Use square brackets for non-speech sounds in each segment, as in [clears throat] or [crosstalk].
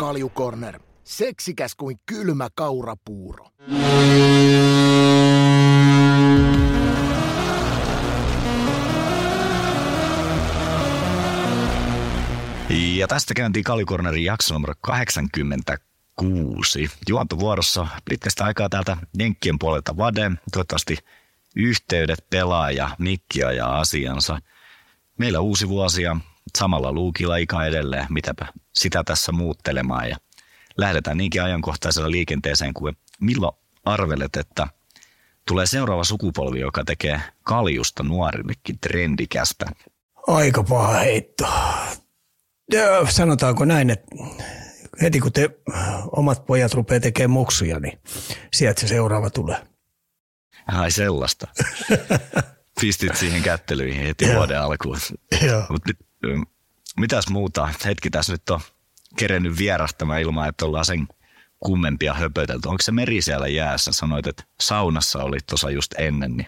Kaljukorner. Seksikäs kuin kylmä kaurapuuro. Ja tästä käyntiin Kaljukornerin jakso numero 86. Juontovuorossa pitkästä aikaa täältä Jenkkien puolelta Vade. Toivottavasti yhteydet pelaa ja mikkiä ja asiansa. Meillä uusi vuosi ja samalla luukilla ikä edelleen, mitäpä sitä tässä muuttelemaan. Ja lähdetään niinkin ajankohtaisella liikenteeseen kuin milloin arvelet, että tulee seuraava sukupolvi, joka tekee kaljusta nuorillekin trendikästä. Aika paha heitto. Ja sanotaanko näin, että heti kun te omat pojat rupeaa tekemään muksuja, niin sieltä se seuraava tulee. Ai sellaista. [laughs] Pistit siihen kättelyihin heti vuoden alkuun. Joo. Mitäs muuta? Hetki tässä nyt on kerennyt vierahtamaan ilman, että ollaan sen kummempia höpötelty. Onko se meri siellä jäässä? Sanoit, että saunassa olit tuossa just ennen, niin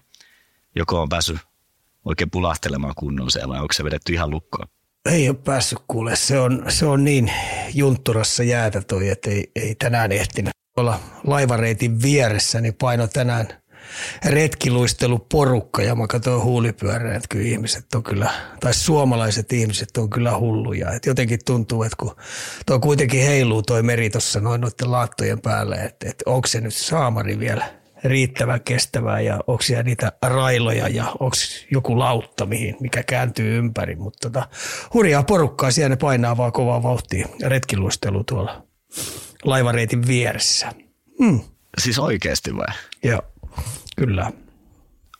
joko on päässyt oikein pulahtelemaan kunnon siellä vai onko se vedetty ihan lukkoon? Ei ole päässyt kuule. Se on, se on niin juntturassa jäätä toi, että ei, ei tänään ehtinyt olla laivareitin vieressä, niin paino tänään retkiluistelu porukka ja mä katsoin huulipyörän, että kyllä ihmiset on kyllä, tai suomalaiset ihmiset on kyllä hulluja. Et jotenkin tuntuu, että kun tuo kuitenkin heiluu toi meri tuossa noin noiden laattojen päälle, että, että onko se nyt saamari vielä riittävän kestävää ja onko siellä niitä railoja ja onko joku lautta, mihin, mikä kääntyy ympäri. Mutta tota, hurjaa porukkaa siellä ne painaa vaan kovaa vauhtia retkiluistelu tuolla laivareitin vieressä. Hmm. Siis oikeasti vai? Joo, kyllä.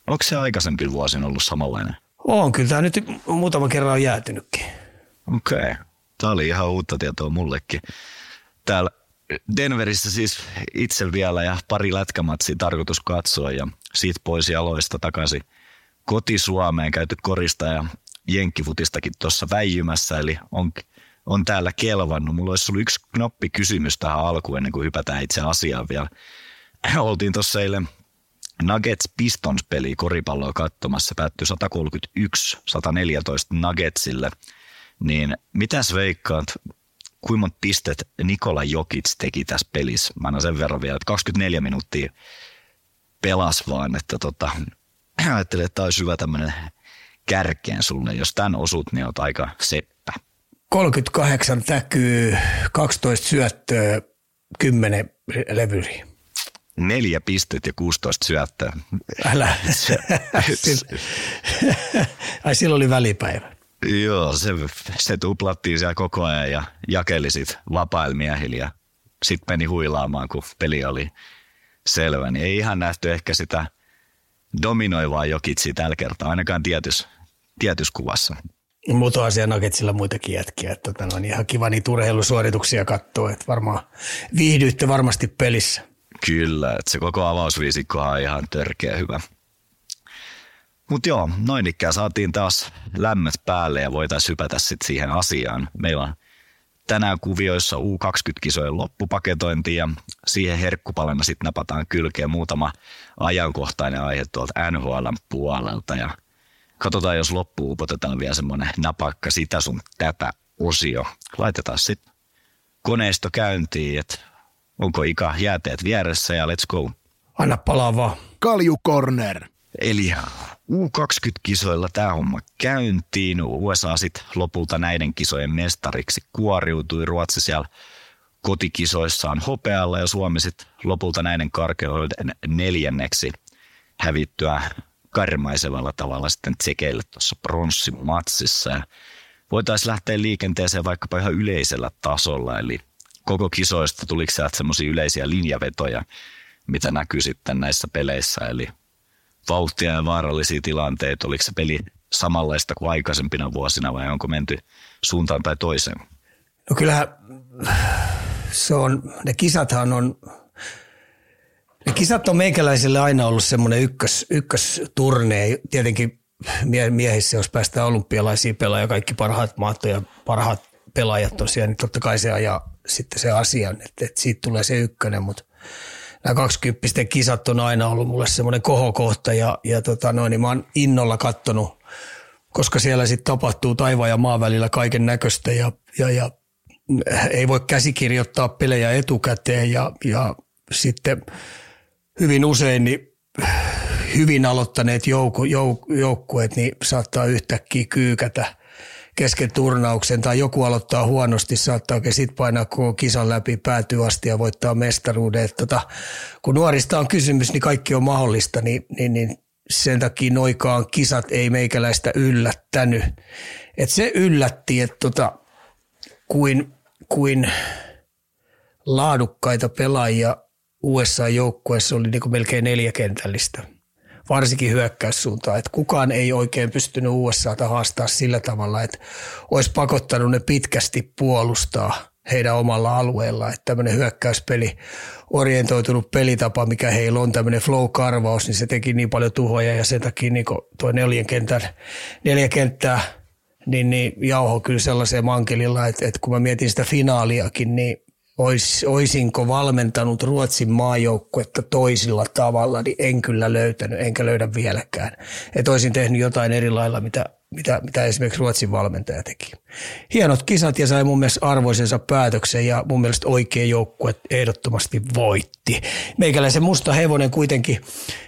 Onko se aikaisempi vuosin ollut samanlainen? On, kyllä tämä nyt muutama kerran on jäätynytkin. Okei. Okay. Tämä oli ihan uutta tietoa mullekin. Täällä Denverissä siis itse vielä ja pari lätkämatsia tarkoitus katsoa ja siitä pois jaloista takaisin koti-Suomeen käyty korista ja jenkkifutistakin tuossa väijymässä, eli on, on täällä kelvannut. Mulla olisi ollut yksi knoppi kysymys tähän alkuun ennen kuin hypätään itse asiaan vielä. Oltiin tuossa eilen Nuggets Pistons peli koripalloa katsomassa, päättyi 131-114 Nuggetsille. Niin mitäs veikkaat, kuinka monta pistet Nikola Jokic teki tässä pelissä? Mä annan sen verran vielä, että 24 minuuttia pelas vaan, että tota, [clears throat] ajattelin, että tämä olisi hyvä tämmöinen kärkeen sulle. Jos tämän osut, niin oot aika seppä. 38 täkyy, 12 syöttöä, 10 levyriä. Neljä pistet ja 16 syöttöä. Älä. [laughs] Ai silloin oli välipäivä. Joo, se, se tuplattiin siellä koko ajan ja jakeli sit vapailla miehillä ja sitten meni huilaamaan, kun peli oli selvä. Niin ei ihan nähty ehkä sitä dominoivaa jokitsi tällä kertaa, ainakaan tietys, tietys kuvassa. Mutta on siellä Nuggetsilla muitakin jätkiä. Että tota, on ihan kiva niitä urheilusuorituksia katsoa. Että varmaan viihdyitte varmasti pelissä. Kyllä, että se koko avausviisikko on ihan törkeä hyvä. Mutta joo, noin ikään saatiin taas lämmöt päälle ja voitaisiin hypätä sitten siihen asiaan. Meillä on tänään kuvioissa U20-kisojen loppupaketointi ja siihen herkkupalena sitten napataan kylkeen muutama ajankohtainen aihe tuolta NHL puolelta ja katsotaan, jos loppuun upotetaan vielä semmoinen napakka sitä sun tätä osio. Laitetaan sitten koneisto käyntiin, että onko Ika jääteet vieressä ja let's go. Anna palaa vaan. Kaljukorner. Eli U20-kisoilla tämä homma käyntiin. USA sitten lopulta näiden kisojen mestariksi kuoriutui. Ruotsi siellä kotikisoissaan hopealla ja Suomi sitten lopulta näiden karkeuden neljänneksi hävittyä karmaisevalla tavalla sitten tsekeille tuossa pronssimatsissa. Voitaisiin lähteä liikenteeseen vaikkapa ihan yleisellä tasolla, eli koko kisoista tuliko sieltä semmoisia yleisiä linjavetoja, mitä näkyy sitten näissä peleissä, eli vauhtia ja vaarallisia tilanteita, oliko se peli samanlaista kuin aikaisempina vuosina vai onko menty suuntaan tai toiseen? No kyllähän se on, ne kisathan on, ne kisat on meikäläisille aina ollut semmoinen ykkös, ykkösturne. Tietenkin mie- miehissä, jos päästään olympialaisiin pelaajia, kaikki parhaat maat ja parhaat pelaajat tosiaan, niin totta kai se ajaa sitten se asian, että, että siitä tulee se ykkönen, mutta nämä 20 kisat on aina ollut mulle semmoinen kohokohta ja, ja tota noin, niin mä oon innolla kattonut, koska siellä sitten tapahtuu taivaan ja maan välillä kaiken näköistä ja, ja, ja ei voi käsikirjoittaa pelejä etukäteen ja, ja sitten hyvin usein niin hyvin aloittaneet joukku, jouk, joukkueet niin saattaa yhtäkkiä kyykätä kesken turnauksen tai joku aloittaa huonosti, saattaa sitten painaa koko kisan läpi päätyä asti ja voittaa mestaruuden. Tota, kun nuorista on kysymys, niin kaikki on mahdollista, niin, niin, niin sen takia noikaan kisat ei meikäläistä yllättänyt. Et se yllätti, että tota, kuin, kuin laadukkaita pelaajia USA-joukkueessa oli niin melkein neljäkentällistä, varsinkin hyökkäyssuuntaan. Että kukaan ei oikein pystynyt USAta haastaa sillä tavalla, että olisi pakottanut ne pitkästi puolustaa heidän omalla alueellaan. Että tämmöinen hyökkäyspeli, orientoitunut pelitapa, mikä heillä on, tämmöinen flow-karvaus, niin se teki niin paljon tuhoja ja sen takia niin tuo neljän kentän, neljä kenttää niin, niin jauho kyllä sellaiseen mankelilla, että, että kun mä mietin sitä finaaliakin, niin ois, oisinko valmentanut Ruotsin maajoukkuetta toisilla tavalla, niin en kyllä löytänyt, enkä löydä vieläkään. Että olisin tehnyt jotain eri lailla, mitä, mitä, mitä esimerkiksi Ruotsin valmentaja teki. Hienot kisat ja sai mun mielestä arvoisensa päätöksen ja mun mielestä oikea joukkue ehdottomasti voitti. Meikäläisen musta hevonen kuitenkin,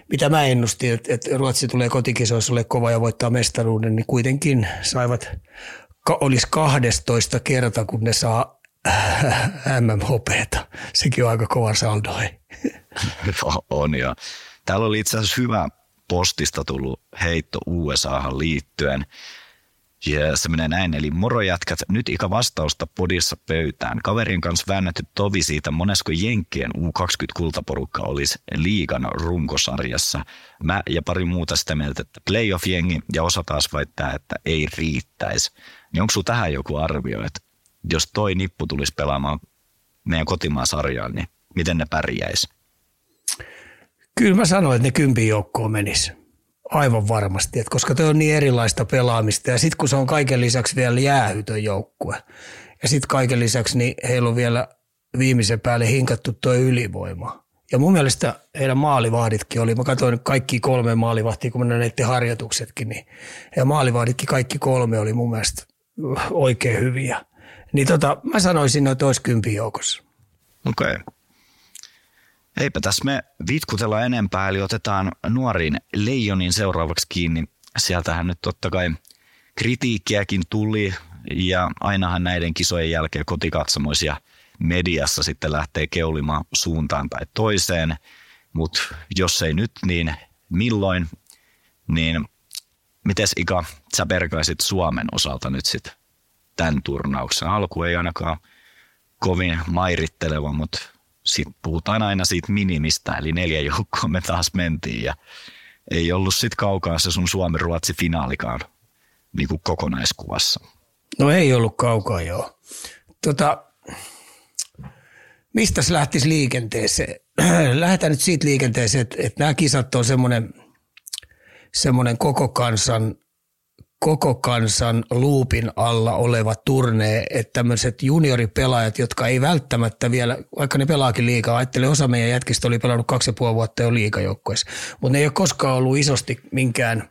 mitä mä ennustin, että, että Ruotsi tulee kotikisoissa ole kova ja voittaa mestaruuden, niin kuitenkin saivat olisi 12 kerta, kun ne saa MM-hopeeta. Sekin on aika kova saldo. [laughs] on ja täällä oli itse asiassa hyvä postista tullut heitto USAhan liittyen. Ja se menee näin, eli morojätkät, nyt ikä vastausta podissa pöytään. Kaverin kanssa väännetty tovi siitä, monesko Jenkkien U20-kultaporukka olisi liigan runkosarjassa. Mä ja pari muuta sitä mieltä, että playoff-jengi ja osa taas väittää, että ei riittäisi. Niin onko sulla tähän joku arvio, että jos toi nippu tulisi pelaamaan meidän kotimaan sarjaan, niin miten ne pärjäisi? Kyllä mä sanoin, että ne kympin joukkoon menisi. Aivan varmasti, että koska toi on niin erilaista pelaamista ja sitten kun se on kaiken lisäksi vielä jäähytön joukkue ja sitten kaiken lisäksi niin heillä on vielä viimeisen päälle hinkattu tuo ylivoima. Ja mun mielestä heidän maalivahditkin oli, mä katsoin kaikki kolme maalivahtia, kun mä näiden harjoituksetkin, niin ja maalivahditkin kaikki kolme oli mun mielestä oikein hyviä. Niin tota, mä sanoisin, että olisi kympin joukossa. Okei. Okay. Eipä tässä me vitkutella enempää, eli otetaan nuoriin Leijonin seuraavaksi kiinni. Sieltähän nyt totta kai kritiikkiäkin tuli, ja ainahan näiden kisojen jälkeen kotikatsomoisia mediassa sitten lähtee keulimaan suuntaan tai toiseen. Mutta jos ei nyt, niin milloin? Niin mites Ika, sä perkaisit Suomen osalta nyt sitten tämän turnauksen. Alku ei ainakaan kovin mairitteleva, mutta sitten puhutaan aina siitä minimistä, eli neljä joukkoa me taas mentiin ja ei ollut sitten kaukaa se sun Suomi-Ruotsi finaalikaan niin kuin kokonaiskuvassa. No ei ollut kaukaa, joo. Tota, mistä se lähtisi liikenteeseen? [clears throat] Lähdetään nyt siitä liikenteeseen, että, että nämä kisat on semmoinen, semmoinen koko kansan koko kansan luupin alla oleva turne, että tämmöiset junioripelaajat, jotka ei välttämättä vielä, vaikka ne pelaakin liikaa, ajattelee osa meidän jätkistä oli pelannut kaksi ja puoli vuotta jo liikajoukkoissa, mutta ne ei ole koskaan ollut isosti minkään,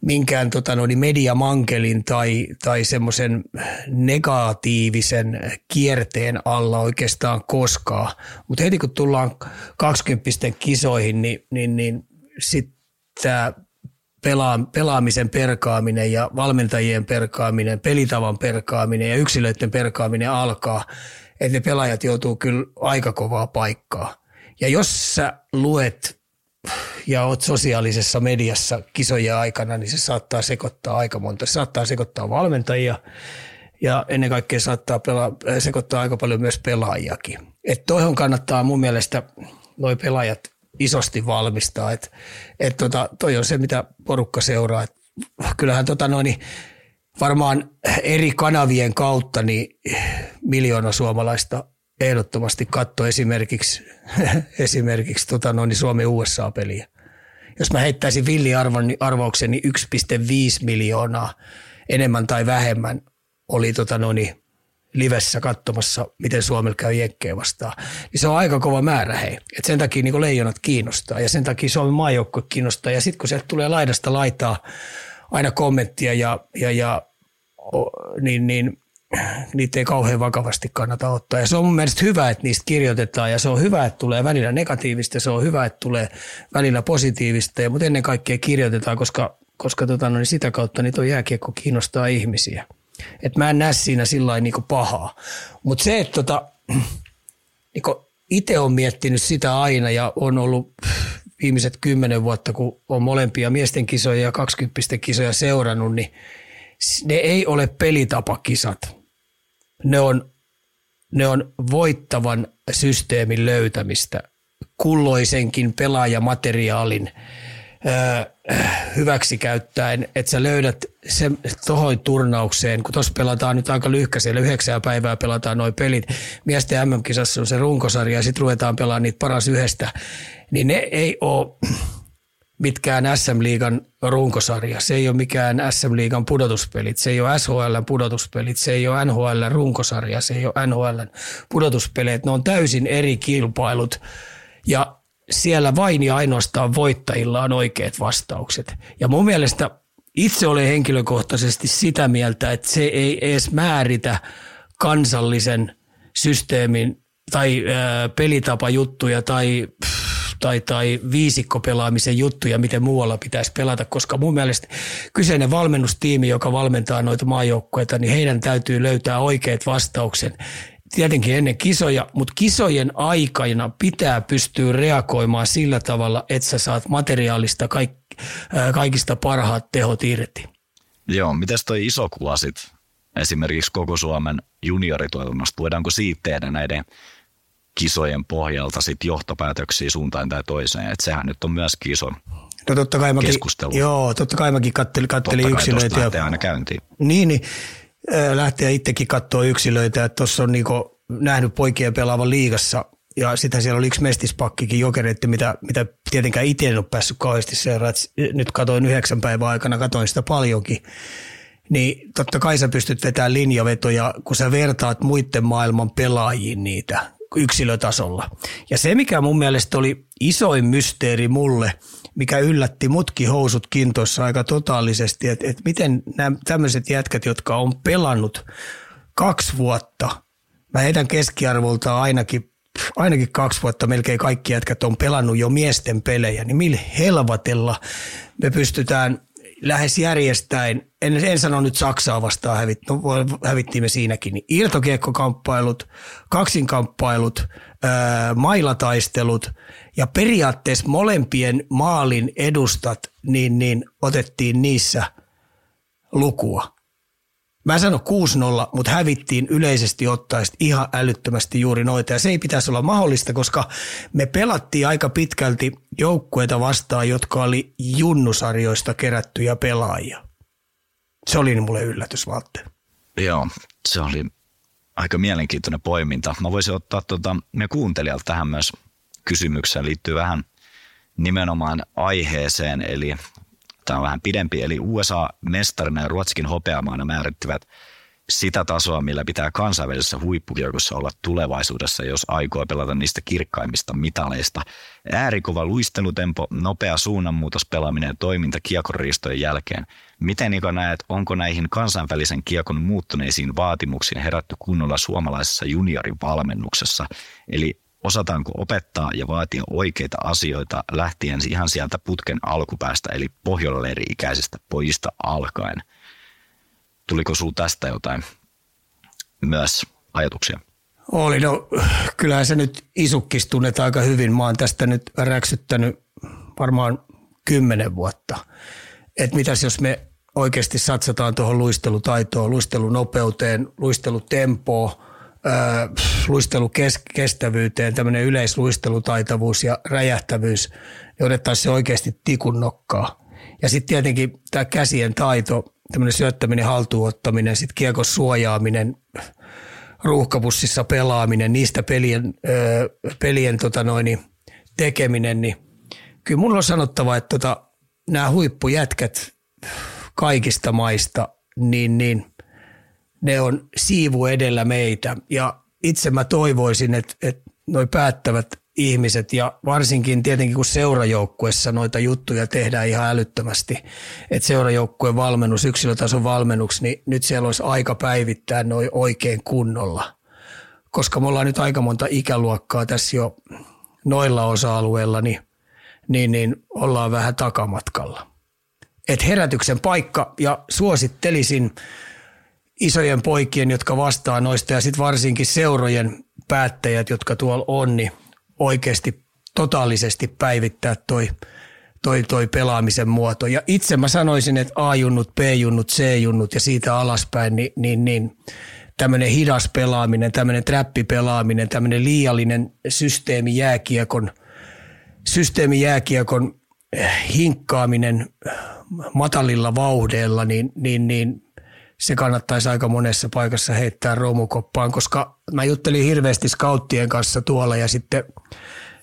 minkään tota noin, mediamankelin tai, tai semmoisen negatiivisen kierteen alla oikeastaan koskaan. Mutta heti kun tullaan 20 kisoihin, niin, niin, niin sitten tämä pelaa, pelaamisen perkaaminen ja valmentajien perkaaminen, pelitavan perkaaminen ja yksilöiden perkaaminen alkaa, että ne pelaajat joutuu kyllä aika kovaa paikkaa. Ja jos sä luet ja oot sosiaalisessa mediassa kisojen aikana, niin se saattaa sekoittaa aika monta. Se saattaa sekoittaa valmentajia ja ennen kaikkea saattaa pela- sekoittaa aika paljon myös pelaajakin. Että toihon kannattaa mun mielestä noi pelaajat isosti valmistaa. Et, et tota, toi on se, mitä porukka seuraa. Et kyllähän tota noin, varmaan eri kanavien kautta niin miljoona suomalaista ehdottomasti katto esimerkiksi, [laughs] esimerkiksi tota noin, niin Suomen USA-peliä. Jos mä heittäisin villiarvon arvauksen, niin 1,5 miljoonaa enemmän tai vähemmän oli tota noin, livessä katsomassa, miten Suomella käy Jenkkeen vastaan, niin se on aika kova määrä hei. Et sen takia niin leijonat kiinnostaa ja sen takia Suomen maajoukkue kiinnostaa ja sitten kun sieltä tulee laidasta laitaa aina kommenttia ja, ja, ja niin, niin niitä ei kauhean vakavasti kannata ottaa. Ja se on mun mielestä hyvä, että niistä kirjoitetaan ja se on hyvä, että tulee välillä negatiivista, se on hyvä, että tulee välillä positiivista, ja, mutta ennen kaikkea kirjoitetaan, koska, koska tota, no, niin sitä kautta niin tuo jääkiekko kiinnostaa ihmisiä. Et mä en näe siinä sillä niin pahaa. Mutta se, että tota, [clears throat] niin itse on miettinyt sitä aina ja on ollut [clears throat] viimeiset kymmenen vuotta, kun on molempia miesten kisoja ja 20 kisoja seurannut, niin ne ei ole pelitapakisat. Ne on, ne on voittavan systeemin löytämistä kulloisenkin pelaajamateriaalin hyväksi käyttäen, että sä löydät sen tohon turnaukseen, kun tuossa pelataan nyt aika lyhkäisellä, yhdeksää päivää pelataan noin pelit. Miesten MM-kisassa on se runkosarja ja sitten ruvetaan pelaamaan niitä paras yhdestä, niin ne ei ole mitkään SM-liigan runkosarja. Se ei ole mikään SM-liigan pudotuspelit, se ei ole SHL pudotuspelit, se ei ole NHL runkosarja, se ei ole NHL pudotuspelit. Ne on täysin eri kilpailut ja siellä vain ja ainoastaan voittajilla on oikeat vastaukset. Ja mun mielestä itse olen henkilökohtaisesti sitä mieltä, että se ei edes määritä kansallisen systeemin tai pelitapajuttuja tai, tai, tai viisikkopelaamisen juttuja, miten muualla pitäisi pelata, koska mun mielestä kyseinen valmennustiimi, joka valmentaa noita maajoukkueita, niin heidän täytyy löytää oikeat vastauksen tietenkin ennen kisoja, mutta kisojen aikana pitää pystyä reagoimaan sillä tavalla, että sä saat materiaalista kaik, kaikista parhaat tehot irti. Joo, miten toi iso kuva sit esimerkiksi koko Suomen junioritoiminnasta, voidaanko siitä tehdä näiden kisojen pohjalta sit johtopäätöksiä suuntaan tai toiseen, että sehän nyt on myös iso No totta kai mäkin, keskustelu. Joo, totta kai mäkin kattelin, kattelin yksilöitä. Ja, aina käyntiin. Niin, niin lähteä itsekin katsoa yksilöitä, että tuossa on niinku nähnyt poikien pelaavan liigassa ja sitten siellä oli yksi mestispakkikin jokereitti, mitä, mitä tietenkään itse en ole päässyt kauheasti seuraamaan. Nyt katoin yhdeksän päivän aikana, katoin sitä paljonkin. Niin totta kai sä pystyt vetämään linjavetoja, kun sä vertaat muiden maailman pelaajiin niitä yksilötasolla. Ja se, mikä mun mielestä oli isoin mysteeri mulle – mikä yllätti mutki housut kintoissa aika totaalisesti, että, että miten nämä tämmöiset jätkät, jotka on pelannut kaksi vuotta, mä heidän keskiarvolta ainakin ainakin kaksi vuotta melkein kaikki jätkät on pelannut jo miesten pelejä, niin millä helvatella me pystytään lähes järjestäen, en, en sano nyt Saksaa vastaan hävit, no, hävittiin me siinäkin, niin irtokiekkokamppailut, kaksinkamppailut, ää, mailataistelut ja periaatteessa molempien maalin edustat, niin, niin otettiin niissä lukua. Mä sanon 6-0, mutta hävittiin yleisesti ottaen ihan älyttömästi juuri noita. Ja se ei pitäisi olla mahdollista, koska me pelattiin aika pitkälti joukkueita vastaan, jotka oli junnusarjoista kerättyjä pelaajia. Se oli mulle yllätys, Valtte. Joo, se oli aika mielenkiintoinen poiminta. Mä voisin ottaa tuota, me kuuntelijalta tähän myös kysymykseen liittyy vähän nimenomaan aiheeseen, eli tämä on vähän pidempi, eli USA mestarina ja Ruotsikin hopeamaana määrittivät sitä tasoa, millä pitää kansainvälisessä huippukiekossa olla tulevaisuudessa, jos aikoo pelata niistä kirkkaimmista mitaleista. Äärikova luistelutempo, nopea suunnanmuutos, pelaaminen ja toiminta kiekonriistojen jälkeen. Miten Niko näet, onko näihin kansainvälisen kiekon muuttuneisiin vaatimuksiin herätty kunnolla suomalaisessa juniorivalmennuksessa? Eli osataanko opettaa ja vaatia oikeita asioita lähtien ihan sieltä putken alkupäästä, eli pohjoleiri-ikäisestä pojista alkaen. Tuliko sinulla tästä jotain myös ajatuksia? Oli, no kyllähän se nyt isukkis tunnet aika hyvin. Mä oon tästä nyt räksyttänyt varmaan kymmenen vuotta. Että mitäs jos me oikeasti satsataan tuohon luistelutaitoon, luistelunopeuteen, luistelutempoon – luistelukestävyyteen, tämmöinen yleisluistelutaitavuus ja räjähtävyys, niin otettaisiin se oikeasti tikun nokkaa. Ja sitten tietenkin tämä käsien taito, tämmöinen syöttäminen, haltuunottaminen, sitten kiekon suojaaminen, ruuhkapussissa pelaaminen, niistä pelien, ö, pelien tota noin, tekeminen, niin kyllä mulla on sanottava, että tota, nämä huippujätkät kaikista maista, niin, niin – ne on siivu edellä meitä. Ja itse mä toivoisin, että, että noi päättävät ihmiset ja varsinkin tietenkin kun seurajoukkuessa noita juttuja tehdään ihan älyttömästi, että seurajoukkueen valmennus, yksilötason valmennus, niin nyt siellä olisi aika päivittää noin oikein kunnolla. Koska me ollaan nyt aika monta ikäluokkaa tässä jo noilla osa-alueilla, niin, niin, niin ollaan vähän takamatkalla. Et herätyksen paikka ja suosittelisin isojen poikien, jotka vastaa noista ja sitten varsinkin seurojen päättäjät, jotka tuolla on, niin oikeasti totaalisesti päivittää toi, toi, toi pelaamisen muoto. Ja itse mä sanoisin, että A-junnut, B-junnut, C-junnut ja siitä alaspäin, niin, niin, niin tämmöinen hidas pelaaminen, tämmöinen trappipelaaminen, tämmöinen liiallinen systeemi jääkiekon, systeemi jääkiekon eh, hinkkaaminen matalilla vauhdeilla, niin, niin, niin se kannattaisi aika monessa paikassa heittää romukoppaan, koska mä juttelin hirveästi skauttien kanssa tuolla ja sitten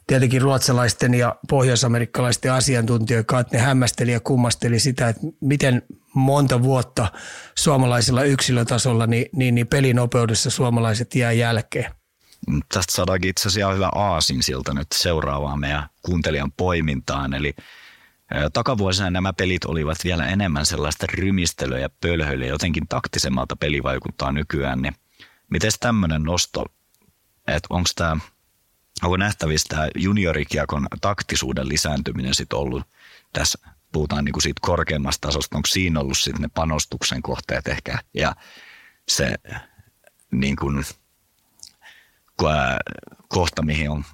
tietenkin ruotsalaisten ja pohjoisamerikkalaisten asiantuntijoiden kanssa, että ne hämmästeli ja kummasteli sitä, että miten monta vuotta suomalaisilla yksilötasolla niin, niin, niin pelinopeudessa suomalaiset jää jälkeen. Tästä saadaankin itse asiassa hyvä aasin siltä nyt seuraavaan meidän kuuntelijan poimintaan, eli Takavuosina nämä pelit olivat vielä enemmän sellaista rymistelyä ja pölhöilyä, jotenkin taktisemmalta peli vaikuttaa nykyään. Niin miten tämmöinen nosto, että onko tämä, onko nähtävissä tämä juniorikiekon taktisuuden lisääntyminen sitten ollut tässä, puhutaan niinku siitä korkeammasta tasosta, onko siinä ollut sitten ne panostuksen kohteet ehkä ja se niin kuin, kohta, mihin on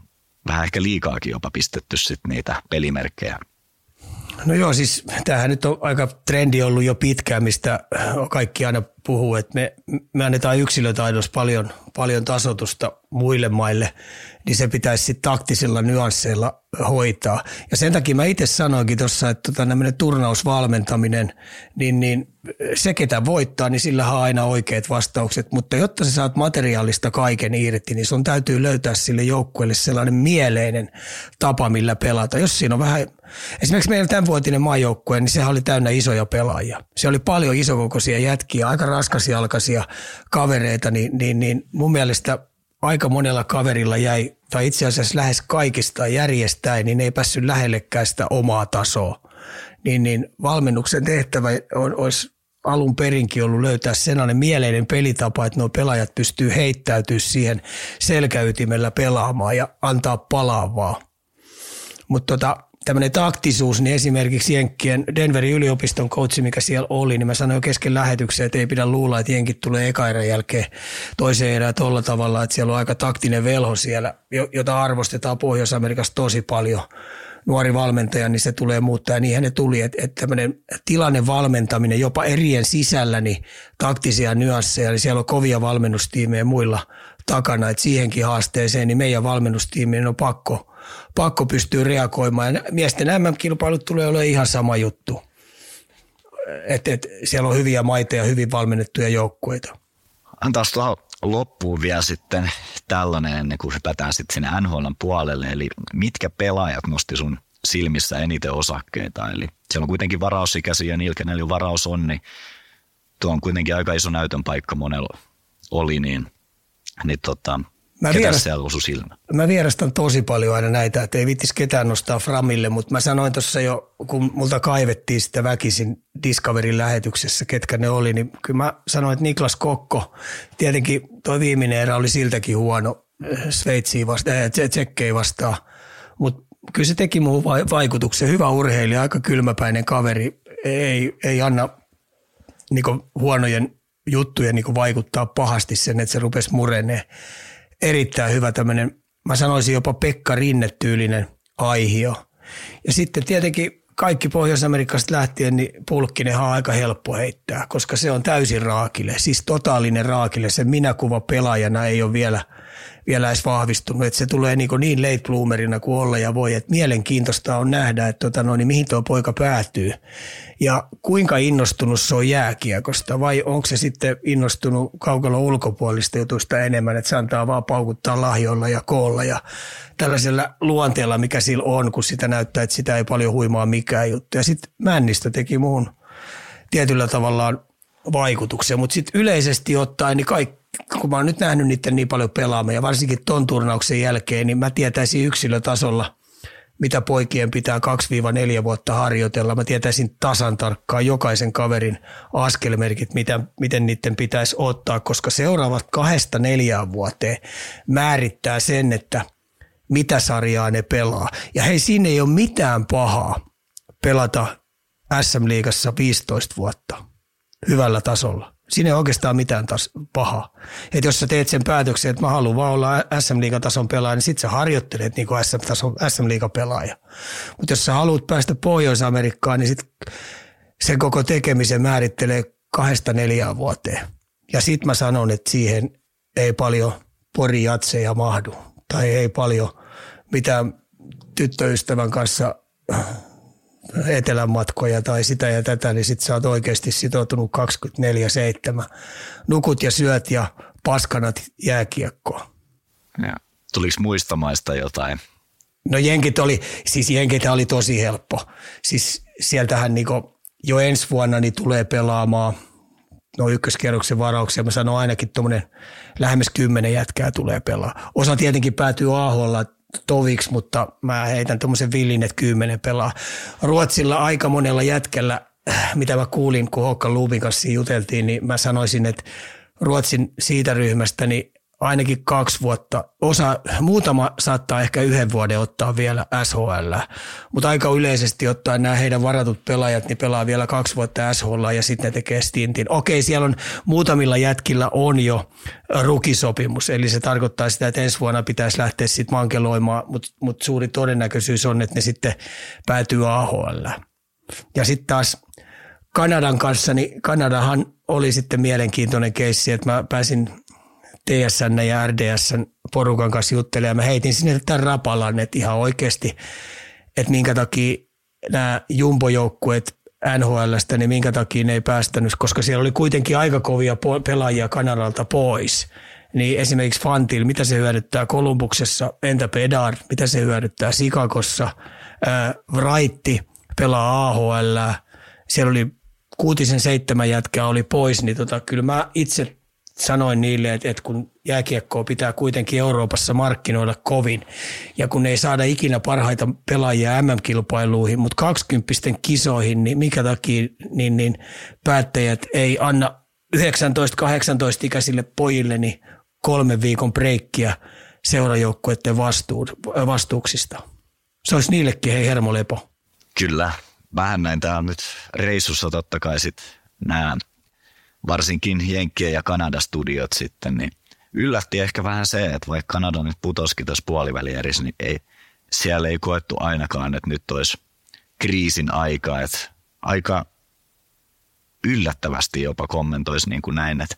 vähän ehkä liikaakin jopa pistetty sitten niitä pelimerkkejä No joo, siis tämähän nyt on aika trendi ollut jo pitkään, mistä kaikki aina puhuu, että me, me annetaan yksilötaidossa paljon, paljon tasotusta muille maille, niin se pitäisi sitten taktisilla nyansseilla hoitaa. Ja sen takia mä itse sanoinkin tuossa, että tota, turnausvalmentaminen, niin, niin se ketä voittaa, niin sillä on aina oikeat vastaukset, mutta jotta sä saat materiaalista kaiken irti, niin sun täytyy löytää sille joukkueelle sellainen mieleinen tapa, millä pelata. Jos siinä on vähän, esimerkiksi meidän tämänvuotinen maajoukkue, niin sehän oli täynnä isoja pelaajia. Se oli paljon isokokoisia jätkiä, aika raskasjalkaisia kavereita, niin, niin, niin mun mielestä aika monella kaverilla jäi, tai itse asiassa lähes kaikista järjestäen, niin ei päässyt lähellekään sitä omaa tasoa. Niin, niin valmennuksen tehtävä on, olisi alun perinkin ollut löytää sellainen mieleinen pelitapa, että nuo pelaajat pystyy heittäytyä siihen selkäytimellä pelaamaan ja antaa palaa vaan. Mutta tota, tämmöinen taktisuus, niin esimerkiksi Jenkkien Denverin yliopiston coachi, mikä siellä oli, niin mä sanoin kesken lähetykseen, että ei pidä luulla, että Jenkit tulee eka erän jälkeen toiseen erään tuolla tavalla, että siellä on aika taktinen velho siellä, jota arvostetaan Pohjois-Amerikassa tosi paljon nuori valmentaja, niin se tulee muuttaa. Ja niinhän ne tuli, että, että tämmöinen tilanne valmentaminen jopa erien sisällä, niin taktisia nyansseja, eli siellä on kovia valmennustiimejä muilla takana, että siihenkin haasteeseen, niin meidän valmennustiimien on pakko – pakko pystyä reagoimaan. Ja miesten MM-kilpailut tulee olemaan ihan sama juttu. Et, et, siellä on hyviä maita ja hyvin valmennettuja joukkueita. Antaa tuohon loppuun vielä sitten tällainen ennen kuin hypätään sitten sinne NHL puolelle. Eli mitkä pelaajat nosti sun silmissä eniten osakkeita? Eli siellä on kuitenkin varausikäisiä ja niillä, kenellä varaus on, niin tuo on kuitenkin aika iso näytön paikka monella oli, niin, niin tota, Mä, vierast, mä vierastan tosi paljon aina näitä, että ei vittis ketään nostaa Framille, mutta mä sanoin tuossa jo, kun multa kaivettiin sitä väkisin Discoverin lähetyksessä, ketkä ne oli, niin kyllä mä sanoin, että Niklas Kokko, tietenkin toi viimeinen erä oli siltäkin huono äh, Sveitsiin vastaan, äh, Tsekkeihin vastaan, mutta kyllä se teki muuhun vaikutuksen. Hyvä urheilija, aika kylmäpäinen kaveri, ei, ei anna niinku huonojen juttujen niinku vaikuttaa pahasti sen, että se rupesi murenee erittäin hyvä tämmöinen, mä sanoisin jopa Pekka Rinne-tyylinen aihio. Ja sitten tietenkin kaikki Pohjois-Amerikasta lähtien, niin pulkkinenhan on aika helppo heittää, koska se on täysin raakille, siis totaalinen raakille. Se minäkuva pelaajana ei ole vielä, vielä edes vahvistunut, että se tulee niin, niin late bloomerina kuin olla ja voi. Että mielenkiintoista on nähdä, että tota, no, niin mihin tuo poika päätyy ja kuinka innostunut se on jääkiekosta vai onko se sitten innostunut kaukalla ulkopuolista jutuista enemmän, että se antaa vaan paukuttaa lahjoilla ja koolla ja tällaisella luonteella, mikä sillä on, kun sitä näyttää, että sitä ei paljon huimaa mikään juttu. Ja sitten Männistä teki muun tietyllä tavallaan vaikutuksia, mutta sitten yleisesti ottaen niin kaikki kun mä oon nyt nähnyt niiden niin paljon pelaamaan ja varsinkin ton turnauksen jälkeen, niin mä tietäisin yksilötasolla, mitä poikien pitää 2-4 vuotta harjoitella. Mä tietäisin tasan tarkkaan jokaisen kaverin askelmerkit, mitä, miten niiden pitäisi ottaa, koska seuraavat kahdesta neljään vuoteen määrittää sen, että mitä sarjaa ne pelaa. Ja hei, siinä ei ole mitään pahaa pelata SM-liigassa 15 vuotta hyvällä tasolla. Siinä ei oikeastaan mitään taas pahaa. Että jos sä teet sen päätöksen, että mä haluan vaan olla SM-liigatason pelaaja, niin sit sä harjoittelet niin kuin SM-liigapelaaja. Mutta jos sä haluat päästä Pohjois-Amerikkaan, niin sit sen koko tekemisen määrittelee kahdesta neljään vuoteen. Ja sit mä sanon, että siihen ei paljon porijatseja mahdu. Tai ei paljon mitään tyttöystävän kanssa etelän matkoja tai sitä ja tätä, niin sit sä oot oikeasti sitoutunut 24-7. Nukut ja syöt ja paskanat jääkiekkoa. Ja. Tuliko muista maista jotain? No jenkit oli, siis jenkit oli tosi helppo. Siis sieltähän niinku jo ensi vuonna niin tulee pelaamaan no ykköskierroksen varauksia. Mä sanon ainakin tuommoinen lähemmäs kymmenen jätkää tulee pelaa. Osa tietenkin päätyy AHL, toviksi, mutta mä heitän tuommoisen villin, että kymmenen pelaa. Ruotsilla aika monella jätkellä, äh, mitä mä kuulin, kun Hokka Lubin kanssa juteltiin, niin mä sanoisin, että Ruotsin siitä ryhmästä, niin ainakin kaksi vuotta. Osa, muutama saattaa ehkä yhden vuoden ottaa vielä SHL, mutta aika yleisesti ottaen nämä heidän varatut pelaajat, niin pelaa vielä kaksi vuotta SHL ja sitten ne tekee stintin. Okei, siellä on muutamilla jätkillä on jo rukisopimus, eli se tarkoittaa sitä, että ensi vuonna pitäisi lähteä sitten mankeloimaan, mutta mut suuri todennäköisyys on, että ne sitten päätyy AHL. Ja sitten taas Kanadan kanssa, niin Kanadahan oli sitten mielenkiintoinen keissi, että mä pääsin TSN ja RDSn porukan kanssa juttelemaan. Mä heitin sinne tämän rapalan, että ihan oikeasti, että minkä takia nämä jumbojoukkueet NHLstä, niin minkä takia ne ei päästänyt, koska siellä oli kuitenkin aika kovia pelaajia Kanadalta pois. Niin esimerkiksi Fantil, mitä se hyödyttää Kolumbuksessa, entä Pedar, mitä se hyödyttää Sikakossa, Wrightti pelaa AHL, siellä oli kuutisen seitsemän jätkää oli pois, niin tota, kyllä mä itse sanoin niille, että, että kun jääkiekkoa pitää kuitenkin Euroopassa markkinoida kovin ja kun ei saada ikinä parhaita pelaajia MM-kilpailuihin, mutta 20 kisoihin, niin mikä takia niin, niin päättäjät ei anna 19-18-ikäisille pojille niin kolmen viikon breikkiä seurajoukkueiden vastuuksista. Se olisi niillekin hei hermolepo. Kyllä. Vähän näin tämä on nyt reissussa totta kai sitten nämä varsinkin Jenkkien ja Kanada-studiot sitten, niin yllätti ehkä vähän se, että vaikka Kanada nyt putoski tuossa puolivälierissä, niin ei, siellä ei koettu ainakaan, että nyt olisi kriisin aika, että aika yllättävästi jopa kommentoisi niin kuin näin, että,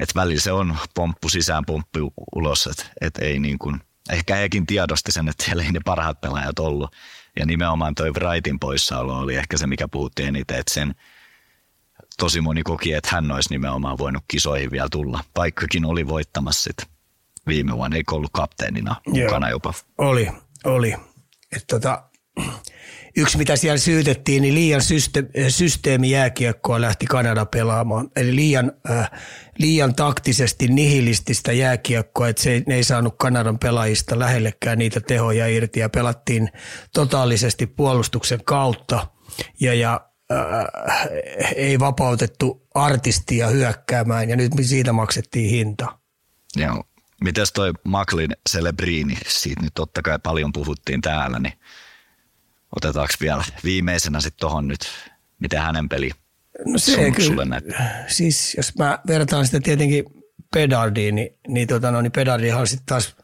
että välillä se on pomppu sisään, pomppu ulos, että, että ei niin kuin, ehkä hekin tiedosti sen, että siellä ei ne parhaat pelaajat ollut. Ja nimenomaan toi Wrightin poissaolo oli ehkä se, mikä puhuttiin eniten, että sen – tosi moni koki, että hän olisi nimenomaan voinut kisoihin vielä tulla, vaikkakin oli voittamassa sit viime vuonna, eikö ollut kapteenina mukana jopa? Oli, oli. Et tota, yksi mitä siellä syytettiin, niin liian syste- systeemi jääkiekkoa lähti Kanada pelaamaan. Eli liian, äh, liian taktisesti nihilististä jääkiekkoa, että se, ne ei saanut Kanadan pelaajista lähellekään niitä tehoja irti ja pelattiin totaalisesti puolustuksen kautta. Ja, ja äh, ei vapautettu artistia hyökkäämään ja nyt siitä maksettiin hinta. Joo. Mites toi Maklin Celebrini, siitä nyt totta kai paljon puhuttiin täällä, niin otetaanko vielä viimeisenä sitten tuohon nyt, miten hänen peli no se sun, kyllä, sulle Siis jos mä vertaan sitä tietenkin Pedardiin, niin, niin, tota, no, niin Pedardihan on sitten taas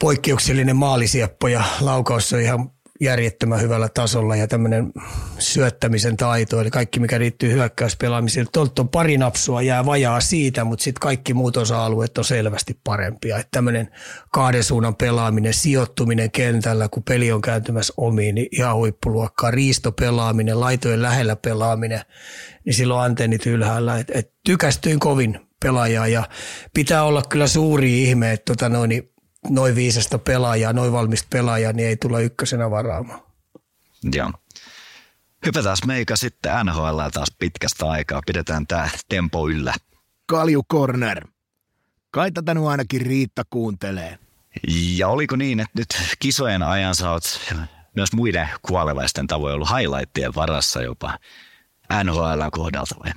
poikkeuksellinen maalisieppo ja laukaus on ihan järjettömän hyvällä tasolla ja tämmöinen syöttämisen taito, eli kaikki mikä liittyy hyökkäyspelaamiseen. Tuolta on pari napsua, jää vajaa siitä, mutta sitten kaikki muut osa-alueet on selvästi parempia. Että tämmöinen kahden suunnan pelaaminen, sijoittuminen kentällä, kun peli on kääntymässä omiin, niin ihan huippuluokkaa. Riistopelaaminen, laitojen lähellä pelaaminen, niin silloin antennit ylhäällä. Et, et tykästyin kovin pelaajaa ja pitää olla kyllä suuri ihme, että tota noin, niin noin viisasta pelaajaa, noin valmista pelaajaa, niin ei tulla ykkösenä varaamaan. Joo. Hypätään meikä sitten NHL taas pitkästä aikaa. Pidetään tämä tempo yllä. Kalju Corner. Kai tätä nyt ainakin Riitta kuuntelee. Ja oliko niin, että nyt kisojen ajan sä oot myös muiden kuolevaisten tavoin ollut highlightien varassa jopa NHL kohdalta vai?